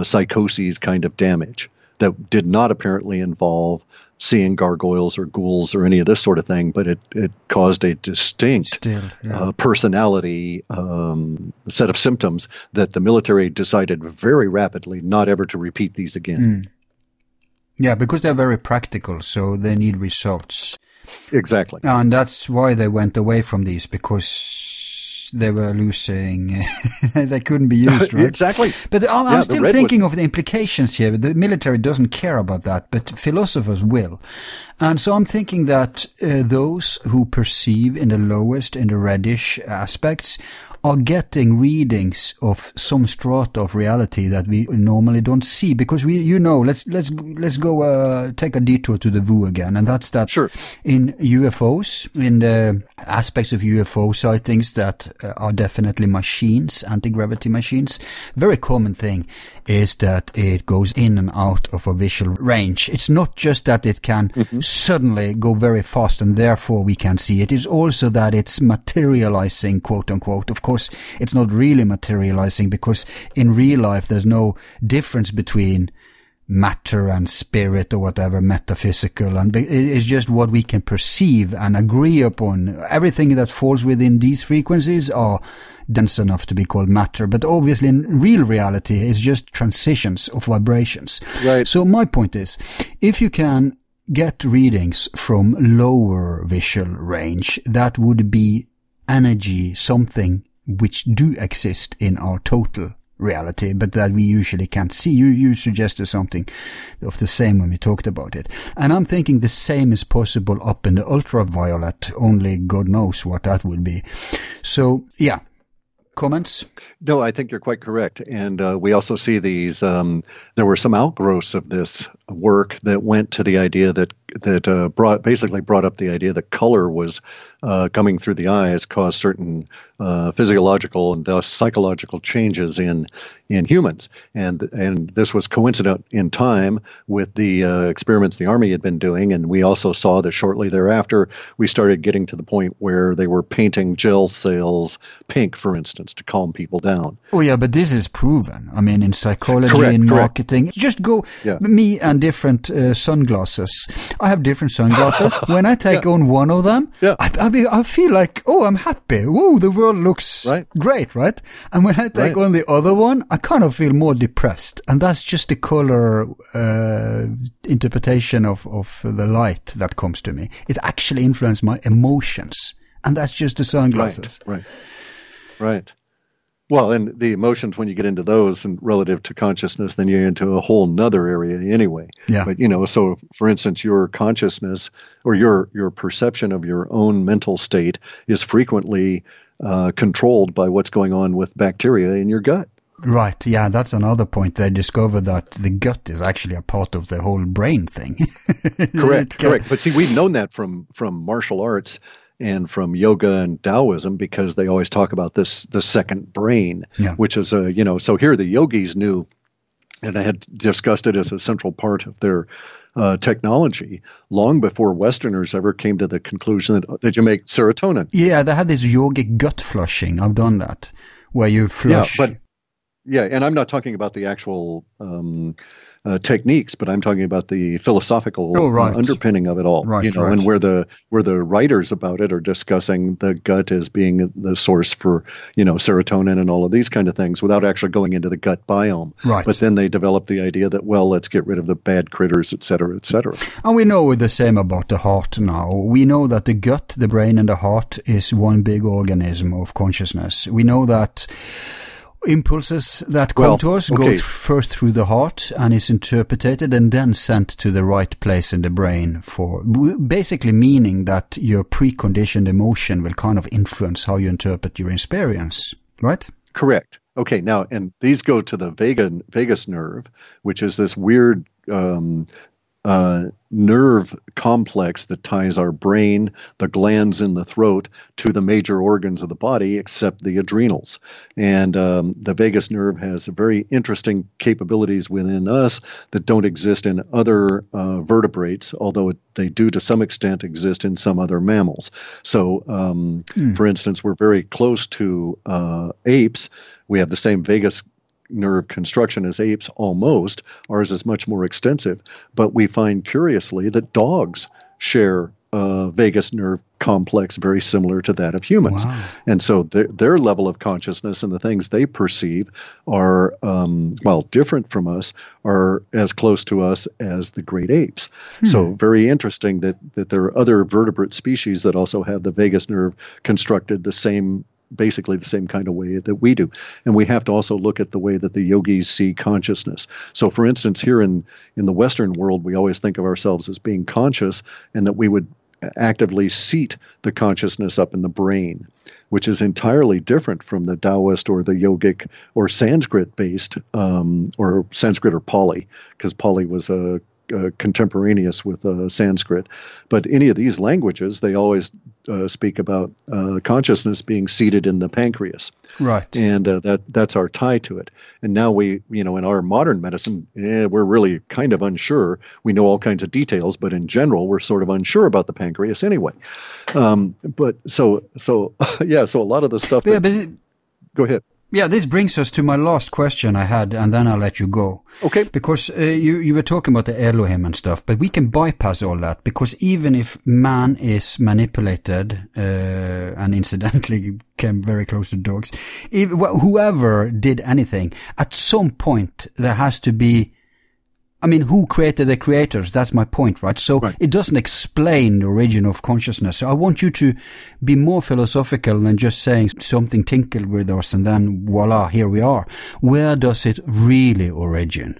psychoses kind of damage that did not apparently involve seeing gargoyles or ghouls or any of this sort of thing, but it, it caused a distinct Still, yeah. uh, personality um, set of symptoms that the military decided very rapidly not ever to repeat these again. Mm. Yeah, because they're very practical, so they need results. Exactly. And that's why they went away from these because they were losing. they couldn't be used, right? exactly. But I'm, I'm still thinking was... of the implications here. The military doesn't care about that, but philosophers will. And so I'm thinking that uh, those who perceive in the lowest, in the reddish aspects, are getting readings of some strata of reality that we normally don't see because we, you know, let's let's let's go uh, take a detour to the VU again, and that's that sure. in UFOs, in the aspects of UFO sightings that uh, are definitely machines, anti gravity machines. Very common thing is that it goes in and out of a visual range. It's not just that it can mm-hmm. suddenly go very fast and therefore we can see it. It's also that it's materializing, quote unquote. Of course, it's not really materializing because in real life there's no difference between matter and spirit or whatever metaphysical and it's just what we can perceive and agree upon. Everything that falls within these frequencies are dense enough to be called matter but obviously in real reality it's just transitions of vibrations. Right. So my point is if you can get readings from lower visual range that would be energy something which do exist in our total reality, but that we usually can't see. You, you suggested something of the same when we talked about it. And I'm thinking the same is possible up in the ultraviolet, only God knows what that would be. So, yeah. Comments? No, I think you're quite correct. And uh, we also see these, um, there were some outgrowths of this work that went to the idea that that uh, brought basically brought up the idea that color was uh, coming through the eyes caused certain uh, physiological and thus psychological changes in in humans, and and this was coincident in time with the uh, experiments the army had been doing, and we also saw that shortly thereafter we started getting to the point where they were painting gel cells pink, for instance, to calm people down. Oh yeah, but this is proven. I mean, in psychology, correct, in correct. marketing, just go yeah. me and different uh, sunglasses. I have different sunglasses. when I take yeah. on one of them, yeah. I, I, be, I, feel like, oh, I'm happy. Whoa, the world looks right. great, right? And when I take right. on the other one, I kind of feel more depressed. And that's just the color uh, interpretation of, of the light that comes to me. It actually influences my emotions. And that's just the sunglasses. Right, right. Right. Well, and the emotions when you get into those and relative to consciousness, then you're into a whole nother area anyway. Yeah. But you know, so for instance, your consciousness or your your perception of your own mental state is frequently uh, controlled by what's going on with bacteria in your gut. Right. Yeah, that's another point. They discovered that the gut is actually a part of the whole brain thing. correct. correct. But see, we've known that from from martial arts and from yoga and Taoism because they always talk about this the second brain, yeah. which is a you know. So here the yogis knew, and I had discussed it as a central part of their uh, technology long before Westerners ever came to the conclusion that, that you make serotonin. Yeah, they had this yogic gut flushing. I've done that, where you flush. Yeah, but yeah, and I'm not talking about the actual um, uh, techniques, but I'm talking about the philosophical oh, right. uh, underpinning of it all. Right, you know, right. and where the where the writers about it are discussing the gut as being the source for you know serotonin and all of these kind of things, without actually going into the gut biome. Right. But then they develop the idea that well, let's get rid of the bad critters, et cetera, et cetera. And we know the same about the heart now. We know that the gut, the brain, and the heart is one big organism of consciousness. We know that impulses that come Well, to us go okay. th- first through the heart and is interpreted and then sent to the right place in the brain for basically meaning that your preconditioned emotion will kind of influence how you interpret your experience, right? Correct. Okay, now and these go to the vagus nerve, which is this weird um, uh, nerve complex that ties our brain, the glands in the throat, to the major organs of the body, except the adrenals. And um, the vagus nerve has very interesting capabilities within us that don't exist in other uh, vertebrates, although they do to some extent exist in some other mammals. So, um, for instance, we're very close to uh, apes. We have the same vagus nerve construction as apes almost. Ours is much more extensive, but we find curiously that dogs share a vagus nerve complex very similar to that of humans. Wow. And so their, their level of consciousness and the things they perceive are, um, well, different from us, are as close to us as the great apes. So very interesting that, that there are other vertebrate species that also have the vagus nerve constructed the same basically the same kind of way that we do. And we have to also look at the way that the yogis see consciousness. So for instance, here in, in the Western world, we always think of ourselves as being conscious and that we would actively seat the consciousness up in the brain, which is entirely different from the Taoist or the yogic or Sanskrit based, um, or Sanskrit or Pali, because Pali was a uh, contemporaneous with uh, Sanskrit. But any of these languages, they always uh, speak about uh, consciousness being seated in the pancreas, Right. and uh, that that's our tie to it. And now we, you know, in our modern medicine, eh, we're really kind of unsure. We know all kinds of details, but in general, we're sort of unsure about the pancreas anyway. Um, but so so yeah, so a lot of the stuff. yeah, that- but it- go ahead. Yeah, this brings us to my last question I had, and then I'll let you go. Okay. Because uh, you you were talking about the Elohim and stuff, but we can bypass all that because even if man is manipulated uh, and incidentally came very close to dogs, if, wh- whoever did anything, at some point there has to be. I mean, who created the creators? That's my point, right? So Right. it doesn't explain the origin of consciousness. So I want you to be more philosophical than just saying something tinkled with us and then voila, here we are. Where does it really origin?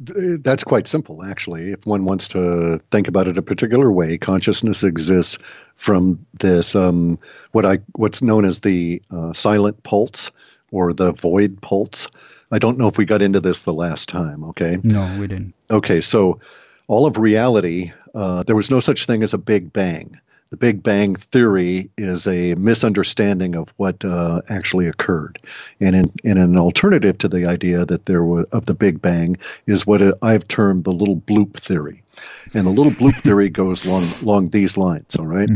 That's quite simple, actually. If one wants to think about it a particular way, consciousness exists from this um, what I what's known as the uh, silent pulse or the void pulse. I don't know if we got into this the last time. Okay. No, we didn't. Okay, so all of reality, uh, there was no such thing as a Big Bang. The Big Bang theory is a misunderstanding of what uh, actually occurred, and in, and an alternative to the idea that there was of the Big Bang is what I've termed the little bloop theory, and the little bloop theory goes along along these lines. All right?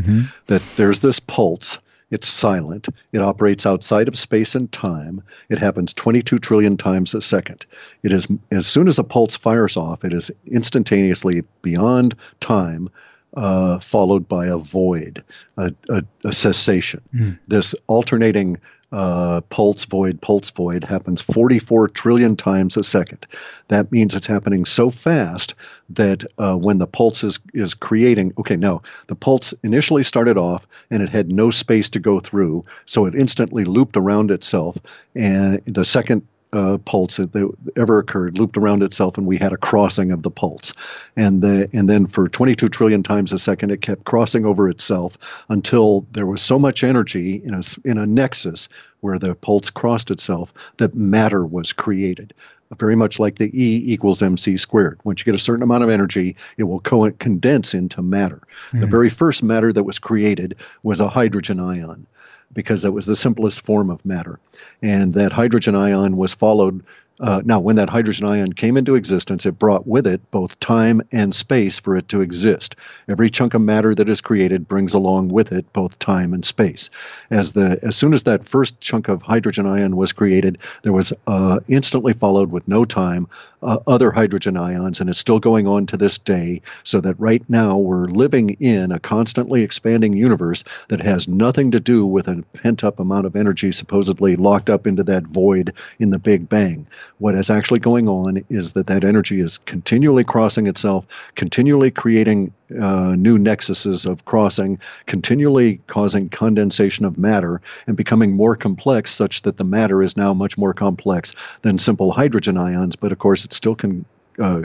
that there's this pulse. It's silent. It operates outside of space and time. It happens 22 trillion times a second. It is as soon as a pulse fires off, it is instantaneously beyond time, uh, followed by a void, a, a, a cessation. This alternating uh, pulse void pulse void happens 44 trillion times a second. That means it's happening so fast that uh, when the pulse is, is creating, okay, no, the pulse initially started off and it had no space to go through, so it instantly looped around itself, and the second uh, pulse that ever occurred looped around itself, and we had a crossing of the pulse, and the and then for 22 trillion times a second, it kept crossing over itself until there was so much energy in a in a nexus where the pulse crossed itself that matter was created. Very much like the E equals mc squared. Once you get a certain amount of energy, it will co- condense into matter. The very first matter that was created was a hydrogen ion because that was the simplest form of matter. And that hydrogen ion was followed uh, now, when that hydrogen ion came into existence, it brought with it both time and space for it to exist. Every chunk of matter that is created brings along with it both time and space. As the as soon as that first chunk of hydrogen ion was created, there was uh, instantly followed with no time uh, other hydrogen ions, and it's still going on to this day. So that right now we're living in a constantly expanding universe that has nothing to do with a pent up amount of energy supposedly locked up into that void in the Big Bang. What is actually going on is that that energy is continually crossing itself, continually creating uh, new nexuses of crossing, continually causing condensation of matter and becoming more complex, such that the matter is now much more complex than simple hydrogen ions. But of course, it still can uh,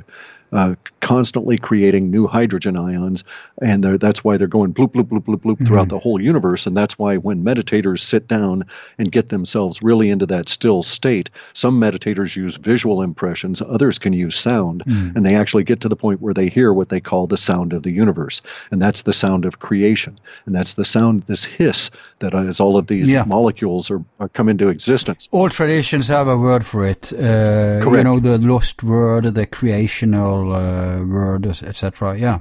uh, constantly creating new hydrogen ions, and that's why they're going bloop bloop bloop bloop bloop mm-hmm. throughout the whole universe. And that's why when meditators sit down and get themselves really into that still state, some meditators use visual impressions, others can use sound, mm. and they actually get to the point where they hear what they call the sound of the universe, and that's the sound of creation, and that's the sound, this hiss that as all of these yeah. molecules are, are come into existence. All traditions have a word for it. Uh, Correct. You know, the lost word, the creational uh, word, etc. Yeah.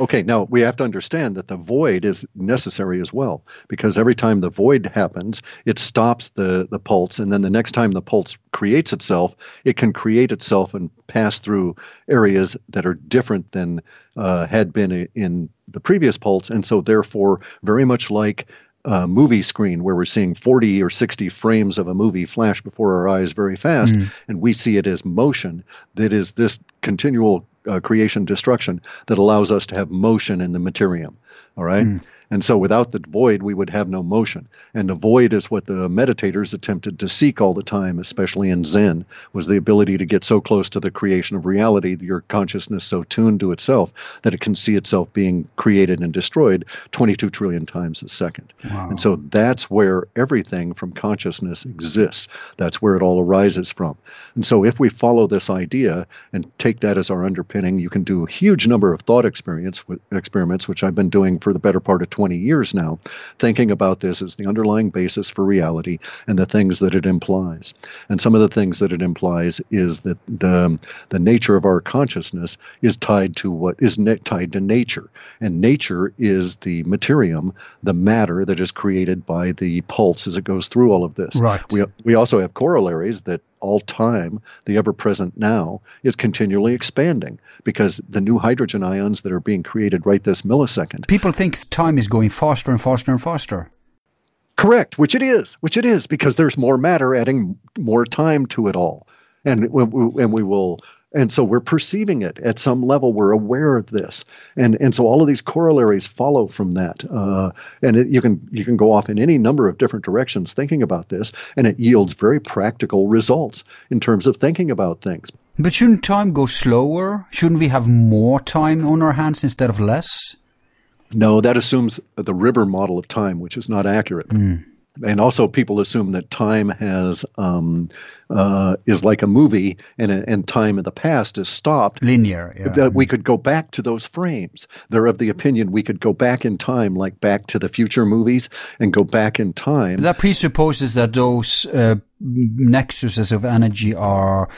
Okay, now we have to understand that the void is necessary as well because every time the void happens, it stops the, the pulse, and then the next time the pulse creates itself, it can create itself and pass through areas that are different than uh, had been in the previous pulse, and so therefore, very much like a movie screen where we're seeing 40 or 60 frames of a movie flash before our eyes very fast, mm. and we see it as motion. That is this continual uh, creation destruction that allows us to have motion in the materium. All right. Mm. And so without the void, we would have no motion. And the void is what the meditators attempted to seek all the time, especially in Zen, was the ability to get so close to the creation of reality, your consciousness so tuned to itself that it can see itself being created and destroyed 22 trillion times a second. Wow. And so that's where everything from consciousness exists. That's where it all arises from. And so if we follow this idea and take that as our underpinning, you can do a huge number of thought experience, experiments, which I've been doing for the better part of 20 20 years now, thinking about this as the underlying basis for reality and the things that it implies. And some of the things that it implies is that the, the nature of our consciousness is tied to what is ne- tied to nature. And nature is the materium, the matter that is created by the pulse as it goes through all of this. Right. We, we also have corollaries that all time, the ever present now, is continually expanding because the new hydrogen ions that are being created right this millisecond. People think time is going faster and faster and faster. Correct, which it is, which it is, because there's more matter adding more time to it all. And, and we will and so we're perceiving it at some level. We're aware of this, and and so all of these corollaries follow from that. Uh, and it, you can you can go off in any number of different directions thinking about this, and it yields very practical results in terms of thinking about things. But shouldn't time go slower? Shouldn't we have more time on our hands instead of less? No, that assumes the river model of time, which is not accurate. Mm and also people assume that time has um, uh, is like a movie and and time in the past is stopped linear yeah. that we could go back to those frames they're of the opinion we could go back in time like back to the future movies and go back in time that presupposes that those uh, nexuses of energy are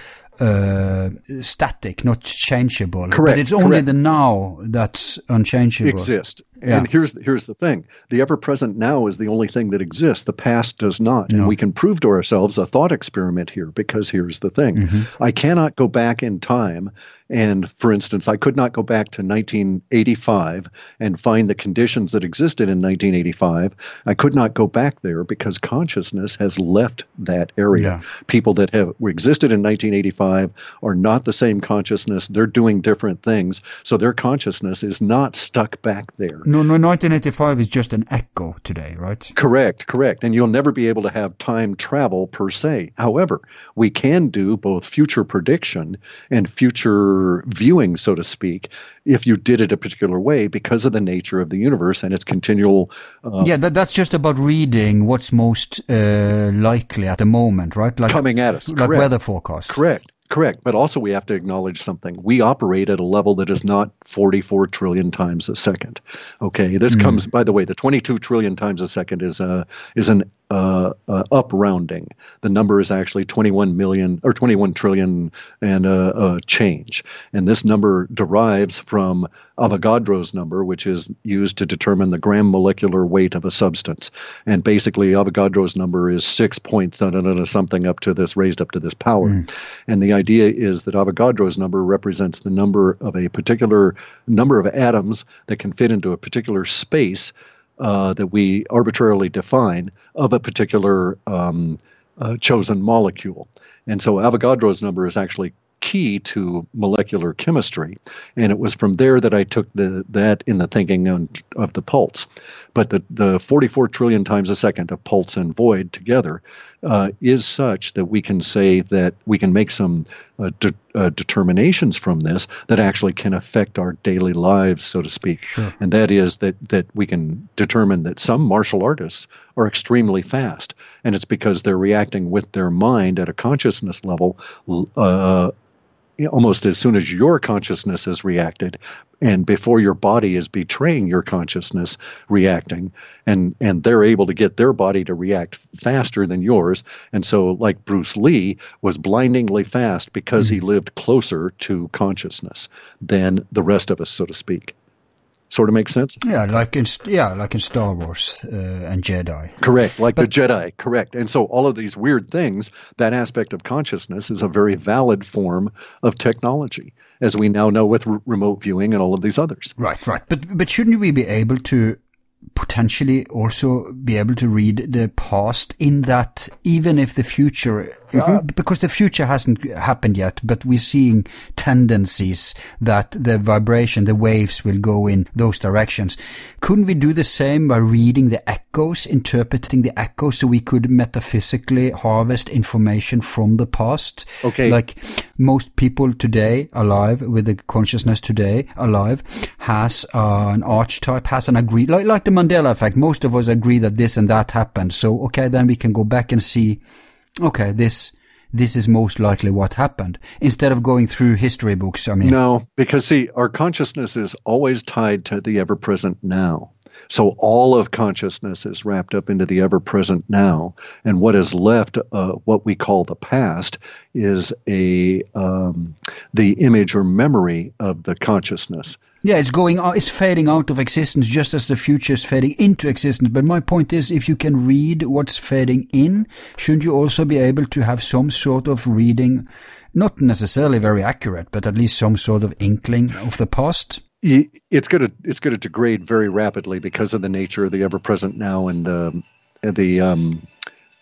uh, static, not changeable. Correct. But it's only correct. the now that's unchangeable. Exist. Yeah. And here's here's the thing: the ever present now is the only thing that exists. The past does not, no. and we can prove to ourselves a thought experiment here. Because here's the thing: mm-hmm. I cannot go back in time and, for instance, I could not go back to 1985 and find the conditions that existed in 1985. I could not go back there because consciousness has left that area. Yeah. People that have existed in 1985 are not the same consciousness. They're doing different things, so their consciousness is not stuck back there. No, no, 1985 is just an echo today, right? Correct, correct. And you'll never be able to have time travel per se. However, we can do both future prediction and future viewing, so to speak, if you did it a particular way because of the nature of the universe and its continual. Uh, yeah, that, that's just about reading what's most uh, likely at the moment, right? Like coming at us, like correct. weather forecast. Correct. Correct. But also, we have to acknowledge something. We operate at a level that is not 44 trillion times a second. Okay. This mm. comes, by the way, the 22 trillion times a second is, a, is an uh, uh, up rounding. The number is actually 21 million or 21 trillion and uh, change. And this number derives from Avogadro's number, which is used to determine the gram molecular weight of a substance. And basically, Avogadro's number is six points something up to this, raised up to this power. Mm. And the idea is that Avogadro's number represents the number of a particular number of atoms that can fit into a particular space uh, that we arbitrarily define of a particular um, uh, chosen molecule. And so Avogadro's number is actually key to molecular chemistry, and it was from there that I took the that in the thinking of, of the pulse. But the the 44 trillion times a second of pulse and void together uh, is such that we can say that we can make some uh, de- uh, determinations from this that actually can affect our daily lives, so to speak. Sure. And that is that that we can determine that some martial artists are extremely fast, and it's because they're reacting with their mind at a consciousness level uh, almost as soon as your consciousness has reacted and before your body is betraying your consciousness reacting and and they're able to get their body to react faster than yours and so like Bruce Lee was blindingly fast because mm-hmm. he lived closer to consciousness than the rest of us so to speak sort of makes sense. Yeah, like in yeah, like in Star Wars uh, and Jedi. Correct, like but, the Jedi. Correct, and so all of these weird things, that aspect of consciousness is a very valid form of technology, as we now know with r- remote viewing and all of these others. Right, right. But but shouldn't we be able to potentially also be able to read the past in that even if the future mm-hmm. uh, because the future hasn't happened yet but we're seeing tendencies that the vibration the waves will go in those directions. Couldn't we do the same by reading the echoes interpreting the echoes so we could metaphysically harvest information from the past? Okay. Like most people today alive with the consciousness today alive has uh, an archetype has an agreed like like the Mandela effect. Most of us agree that this and that happened. So, okay, then we can go back and see, okay, this, this is most likely what happened instead of going through history books. I mean, no, because see, our consciousness is always tied to the ever present now. So all of consciousness is wrapped up into the ever present now, and what is left, uh, what we call the past, is a um, the image or memory of the consciousness. Yeah, it's going out, it's fading out of existence just as the future is fading into existence. But my point is, if you can read what's fading in, shouldn't you also be able to have some sort of reading, not necessarily very accurate, but at least some sort of inkling of the past? It's going to it's going to degrade very rapidly because of the nature of the ever present now and the the um,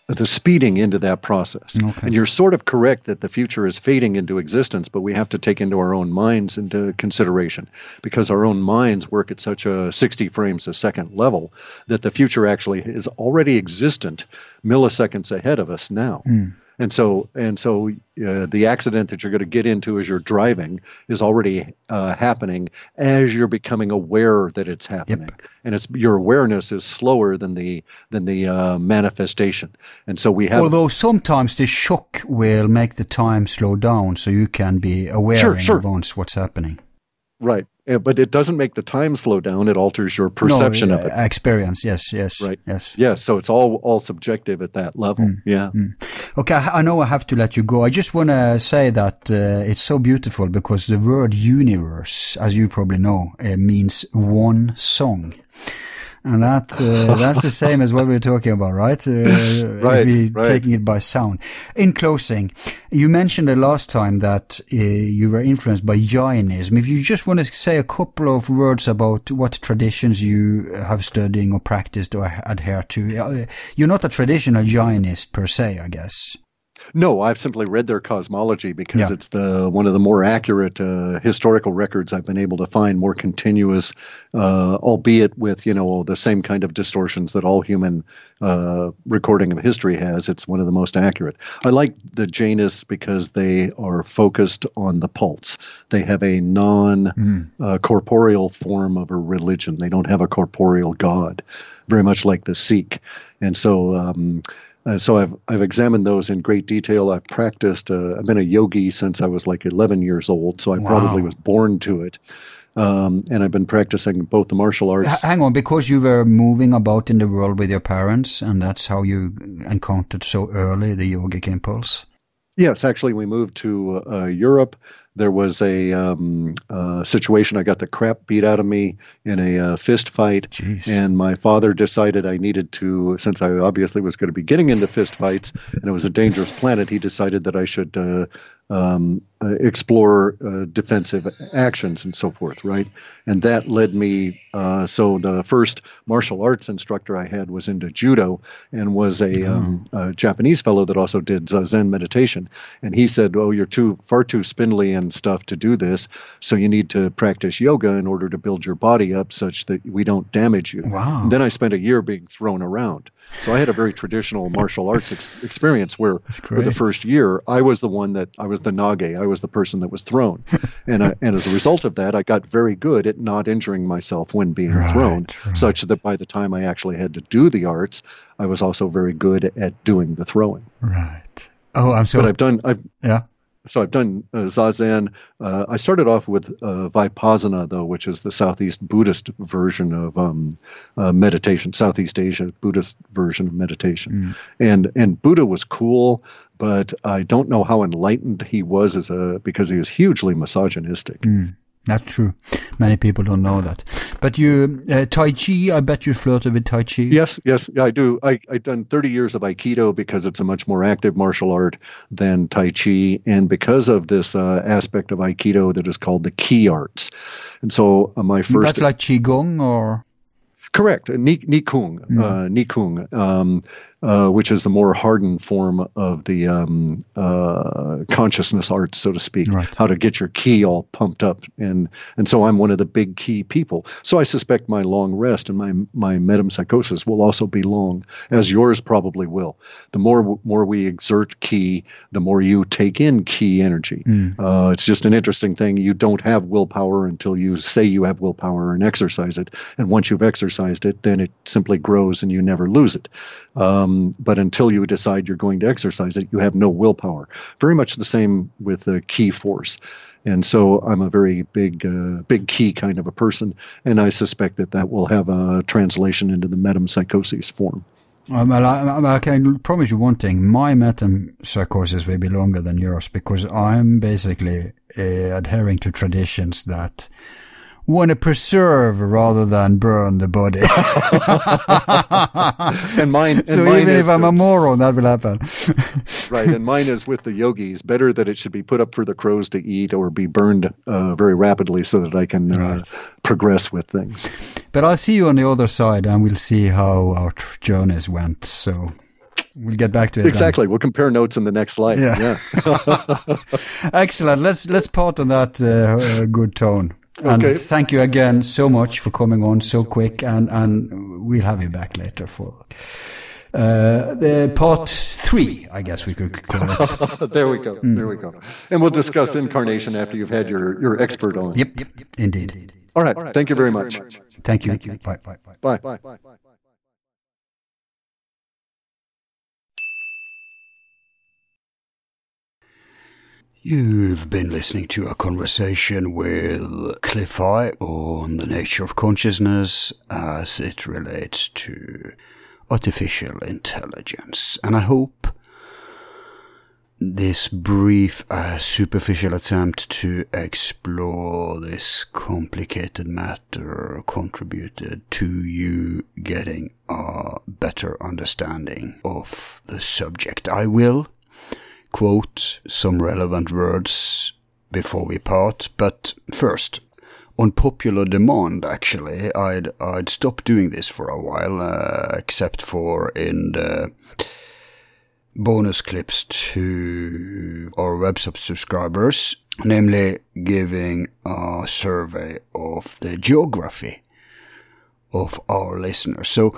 the speeding into that process. Okay. And you're sort of correct that the future is fading into existence, but we have to take into our own minds into consideration because our own minds work at such a 60 frames a second level that the future actually is already existent milliseconds ahead of us now. Mm. And so, and so, uh, the accident that you're going to get into as you're driving is already uh, happening as you're becoming aware that it's happening, yep. and it's your awareness is slower than the than the uh, manifestation. And so we have. Although sometimes the shock will make the time slow down, so you can be aware sure, in sure. advance what's happening. Right. But it doesn't make the time slow down. It alters your perception no, of it. Experience. Yes. Yes. Right. Yes. Yes. So it's all all subjective at that level. Mm. Yeah. Mm. Okay. I know I have to let you go. I just want to say that uh, it's so beautiful because the word universe, as you probably know, uh, means one song and that uh, that's the same as what we are talking about, right? Uh, right, if right. Taking it by sound. In closing, you mentioned the last time that uh, you were influenced by Jainism. If you just want to say a couple of words about what traditions you have studying or practiced or adhere to, uh, you're not a traditional Jainist per se, I guess. No, I've simply read their cosmology because yeah. it's the one of the more accurate uh, historical records I've been able to find, more continuous, uh, albeit with you know the same kind of distortions that all human uh, recording of history has. It's one of the most accurate. I like the Jainists because they are focused on the pulse. They have a non-corporeal mm. form of a religion. They don't have a corporeal god, very much like the Sikh, and so. Um, uh, so I've I've examined those in great detail. I've practiced. Uh, I've been a yogi since I was like 11 years old, so I wow. probably was born to it. Um, and I've been practicing both the martial arts. Hang on, because you were moving about in the world with your parents, and that's how you encountered so early the yogic impulse. Yes, actually, we moved to uh, Europe there was a um, uh, situation. I got the crap beat out of me in a uh, fist fight, Jeez. and my father decided I needed to, since I obviously was going to be getting into fist fights, and it was a dangerous planet. He decided that I should uh, um, uh, explore uh, defensive actions and so forth, right? And that led me. Uh, so the first martial arts instructor I had was into judo and was a, oh. um, a, Japanese fellow that also did Zen meditation. And he said, "Oh, you're too far too spindly and stuff to do this. So you need to practice yoga in order to build your body up such that we don't damage you." Wow. And then I spent a year being thrown around. So I had a very traditional martial arts ex- experience where, for the first year, I was the one that I was the nage. I was the person that was thrown, and I, and as a result of that, I got very good at not injuring myself when being right, thrown, right. such that by the time I actually had to do the arts, I was also very good at doing the throwing. Right. Oh, I'm so. But I've done. I've yeah so I've done uh, zazen. Uh, I started off with uh, vipassana, though, which is the Southeast Buddhist version of um, uh, meditation, Southeast Asia Buddhist version of meditation. Mm. And and Buddha was cool, but I don't know how enlightened he was as a because he was hugely misogynistic. Mm. That's true. Many people don't know that. But you, uh, Tai Chi, I bet you flirted with Tai Chi. Yes, yes, I do. I, I've done 30 years of Aikido because it's a much more active martial art than Tai Chi. And because of this uh, aspect of Aikido that is called the Ki arts. And so uh, my first. That's like Qigong or? Correct. Ni, Kung. Mm. Uh, Kung. Um, uh, which is the more hardened form of the um, uh, consciousness art, so to speak. Right. How to get your Ki all pumped up, and and so I'm one of the big Ki people. So I suspect my long rest and my my metempsychosis will also be long, as yours probably will. The more more we exert Ki, the more you take in Ki energy. Mm. Uh, it's just an interesting thing. You don't have willpower until you say you have willpower and exercise it, and once you've exercised it, then it simply grows and you never lose it. Um, but until you decide you're going to exercise it, you have no willpower. Very much the same with the Ki force. And so I'm a very big, uh, big Ki kind of a person, and I suspect that that will have a translation into the metempsychosis form. Um, I, I, can promise you one thing: my metempsychosis will be longer than yours because I'm basically uh, adhering to traditions that want to preserve rather than burn the body. and mine. And so mine even if I'm a moron, that will happen. right, and mine is with the yogis. Better that it should be put up for the crows to eat or be burned uh, very rapidly so that I can uh, progress with things. But I'll see you on the other side, and we'll see how our journeys went. So we'll get back to it. Exactly. Then. We'll compare notes in the next slide. Yeah. yeah. Excellent. Let's let's part on that uh, good tone. And okay. thank you again so much for coming on so quick, and, and we'll have you back later for uh, the part three, I guess we could call it. there we go. Mm. There we go. And we'll discuss incarnation after you've had your, your expert on. Yep, yep, yep. Indeed. All right. Thank you very much. Thank you. Thank you. Bye. Bye. Bye. Bye. Bye. You've been listening to a conversation with Cliff High on the nature of consciousness as it relates to artificial intelligence. And I hope this brief, uh, superficial attempt to explore this complicated matter contributed to you getting a better understanding of the subject. I will quote some relevant words before we part, but first, on popular demand, actually, I'd I'd stopped doing this for a while, uh, except for in the bonus clips to our web subscribers, namely giving a survey of the geography of our listeners. So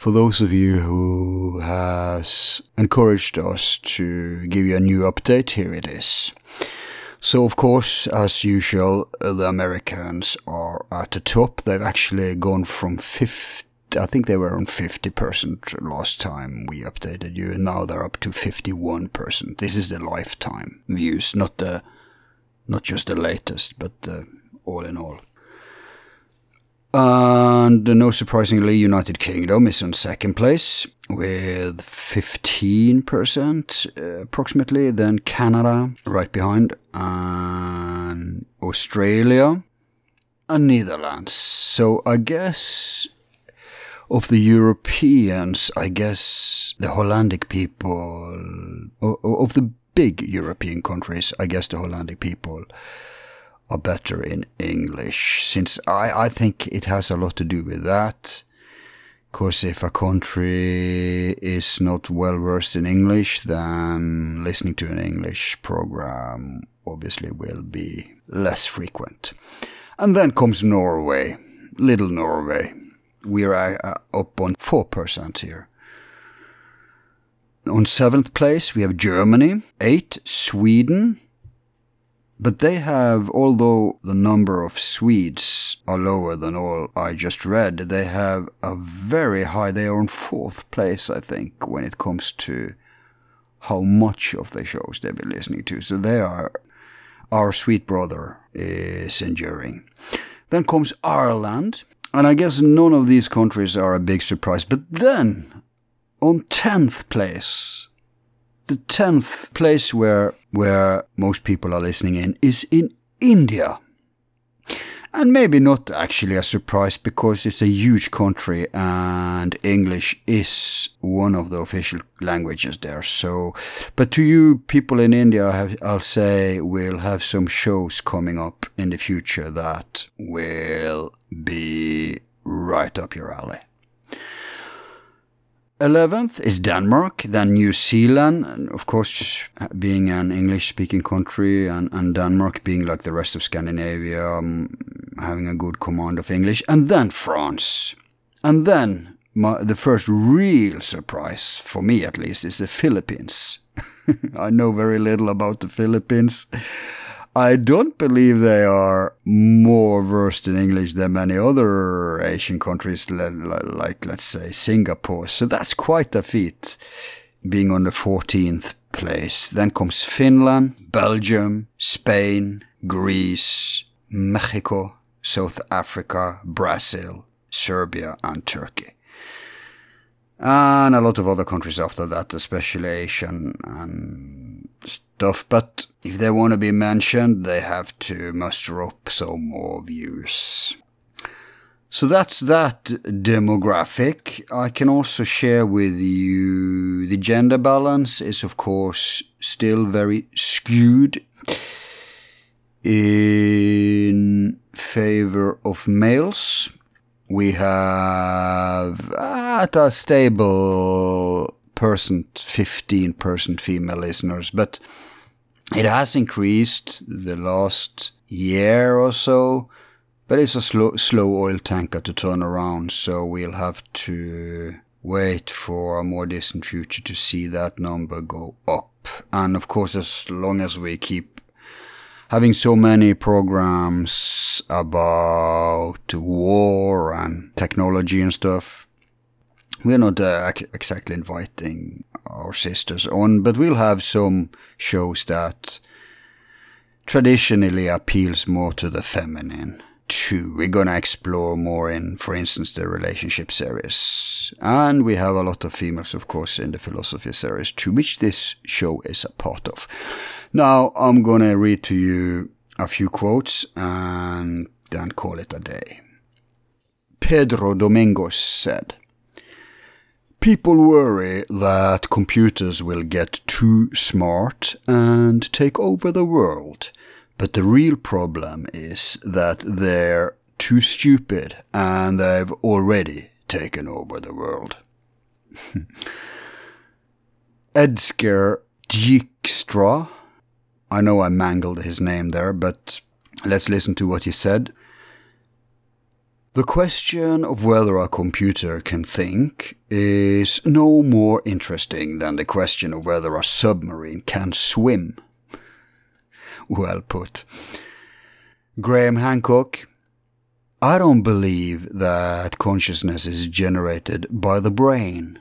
for those of you who has encouraged us to give you a new update, here it is. So of course, as usual, the Americans are at the top. They've actually gone from 50, I think they were on 50% last time we updated you, and now they're up to 51%. This is the lifetime views, not the, not just the latest, but the all in all. And no surprisingly, United Kingdom is in second place with 15% uh, approximately. Then Canada right behind, and Australia and Netherlands. So I guess of the Europeans, I guess the Hollandic people, of the big European countries, I guess the Hollandic people are better in English, since I, I think it has a lot to do with that. Because if a country is not well versed in English, then listening to an English program obviously will be less frequent. And then comes Norway, little Norway. We're uh, up on 4% here. On seventh place, we have Germany, eight, Sweden, but they have, although the number of Swedes are lower than all I just read, they have a very high, they are in fourth place, I think, when it comes to how much of the shows they've been listening to. So they are, our sweet brother is enduring. Then comes Ireland, and I guess none of these countries are a big surprise. But then, on 10th place, the 10th place where, where most people are listening in is in India. And maybe not actually a surprise because it's a huge country and English is one of the official languages there. So, but to you people in India, I'll say we'll have some shows coming up in the future that will be right up your alley. 11th is Denmark, then New Zealand, and of course, being an English speaking country, and, and Denmark being like the rest of Scandinavia, um, having a good command of English, and then France. And then my, the first real surprise, for me at least, is the Philippines. I know very little about the Philippines. I don't believe they are more versed in English than many other Asian countries, like, let's say, Singapore. So that's quite a feat, being on the 14th place. Then comes Finland, Belgium, Spain, Greece, Mexico, South Africa, Brazil, Serbia, and Turkey. And a lot of other countries after that, especially Asian and But if they want to be mentioned, they have to muster up some more views. So that's that demographic. I can also share with you the gender balance is, of course, still very skewed in favor of males. We have at a stable percent, 15% female listeners, but it has increased the last year or so, but it's a slow, slow oil tanker to turn around, so we'll have to wait for a more distant future to see that number go up. And of course, as long as we keep having so many programs about war and technology and stuff, we're not uh, exactly inviting our sisters on, but we'll have some shows that traditionally appeals more to the feminine too. We're gonna explore more in, for instance, the relationship series. And we have a lot of females, of course, in the philosophy series too, which this show is a part of. Now, I'm gonna read to you a few quotes and then call it a day. Pedro Domingos said, People worry that computers will get too smart and take over the world. But the real problem is that they're too stupid and they've already taken over the world. Edsker Dijkstra. I know I mangled his name there, but let's listen to what he said. The question of whether a computer can think is no more interesting than the question of whether a submarine can swim. well put. Graham Hancock. I don't believe that consciousness is generated by the brain.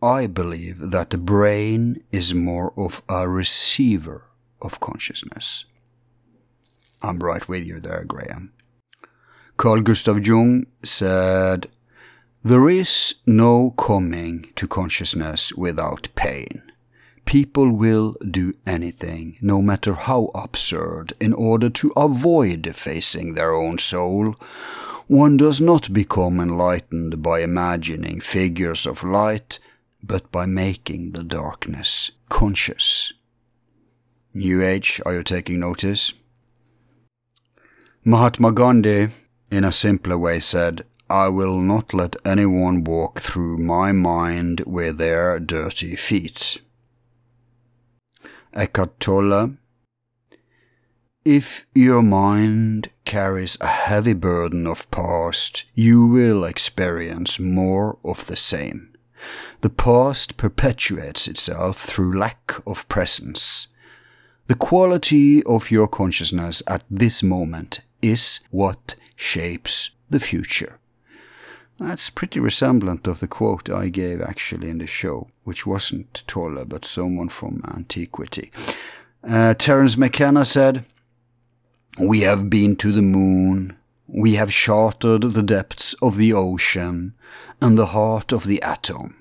I believe that the brain is more of a receiver of consciousness. I'm right with you there, Graham. Carl Gustav Jung said, There is no coming to consciousness without pain. People will do anything, no matter how absurd, in order to avoid facing their own soul. One does not become enlightened by imagining figures of light, but by making the darkness conscious. New Age, are you taking notice? Mahatma Gandhi, in a simpler way, said, I will not let anyone walk through my mind with their dirty feet. Eckhart Tolle, if your mind carries a heavy burden of past, you will experience more of the same. The past perpetuates itself through lack of presence. The quality of your consciousness at this moment is what shapes the future. That's pretty resemblant of the quote I gave actually in the show, which wasn't Tolle, but someone from antiquity. Uh, Terence McKenna said, We have been to the moon, we have charted the depths of the ocean and the heart of the atom.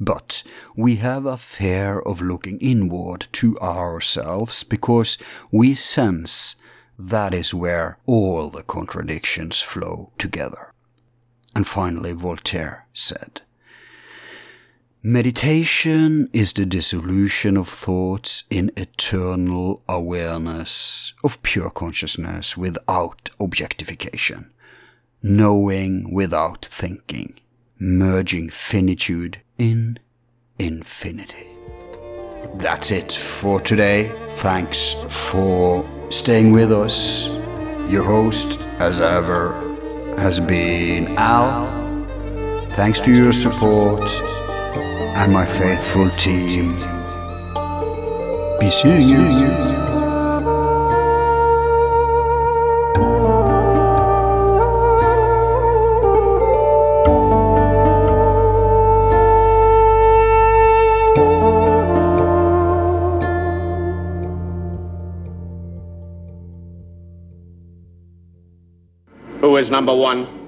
But we have a fear of looking inward to ourselves because we sense that is where all the contradictions flow together. And finally, Voltaire said, Meditation is the dissolution of thoughts in eternal awareness of pure consciousness without objectification, knowing without thinking, merging finitude in infinity. That's it for today. Thanks for staying with us. Your host, as ever, has been Al. Thanks to your support and my faithful team. Be seeing you. Number one?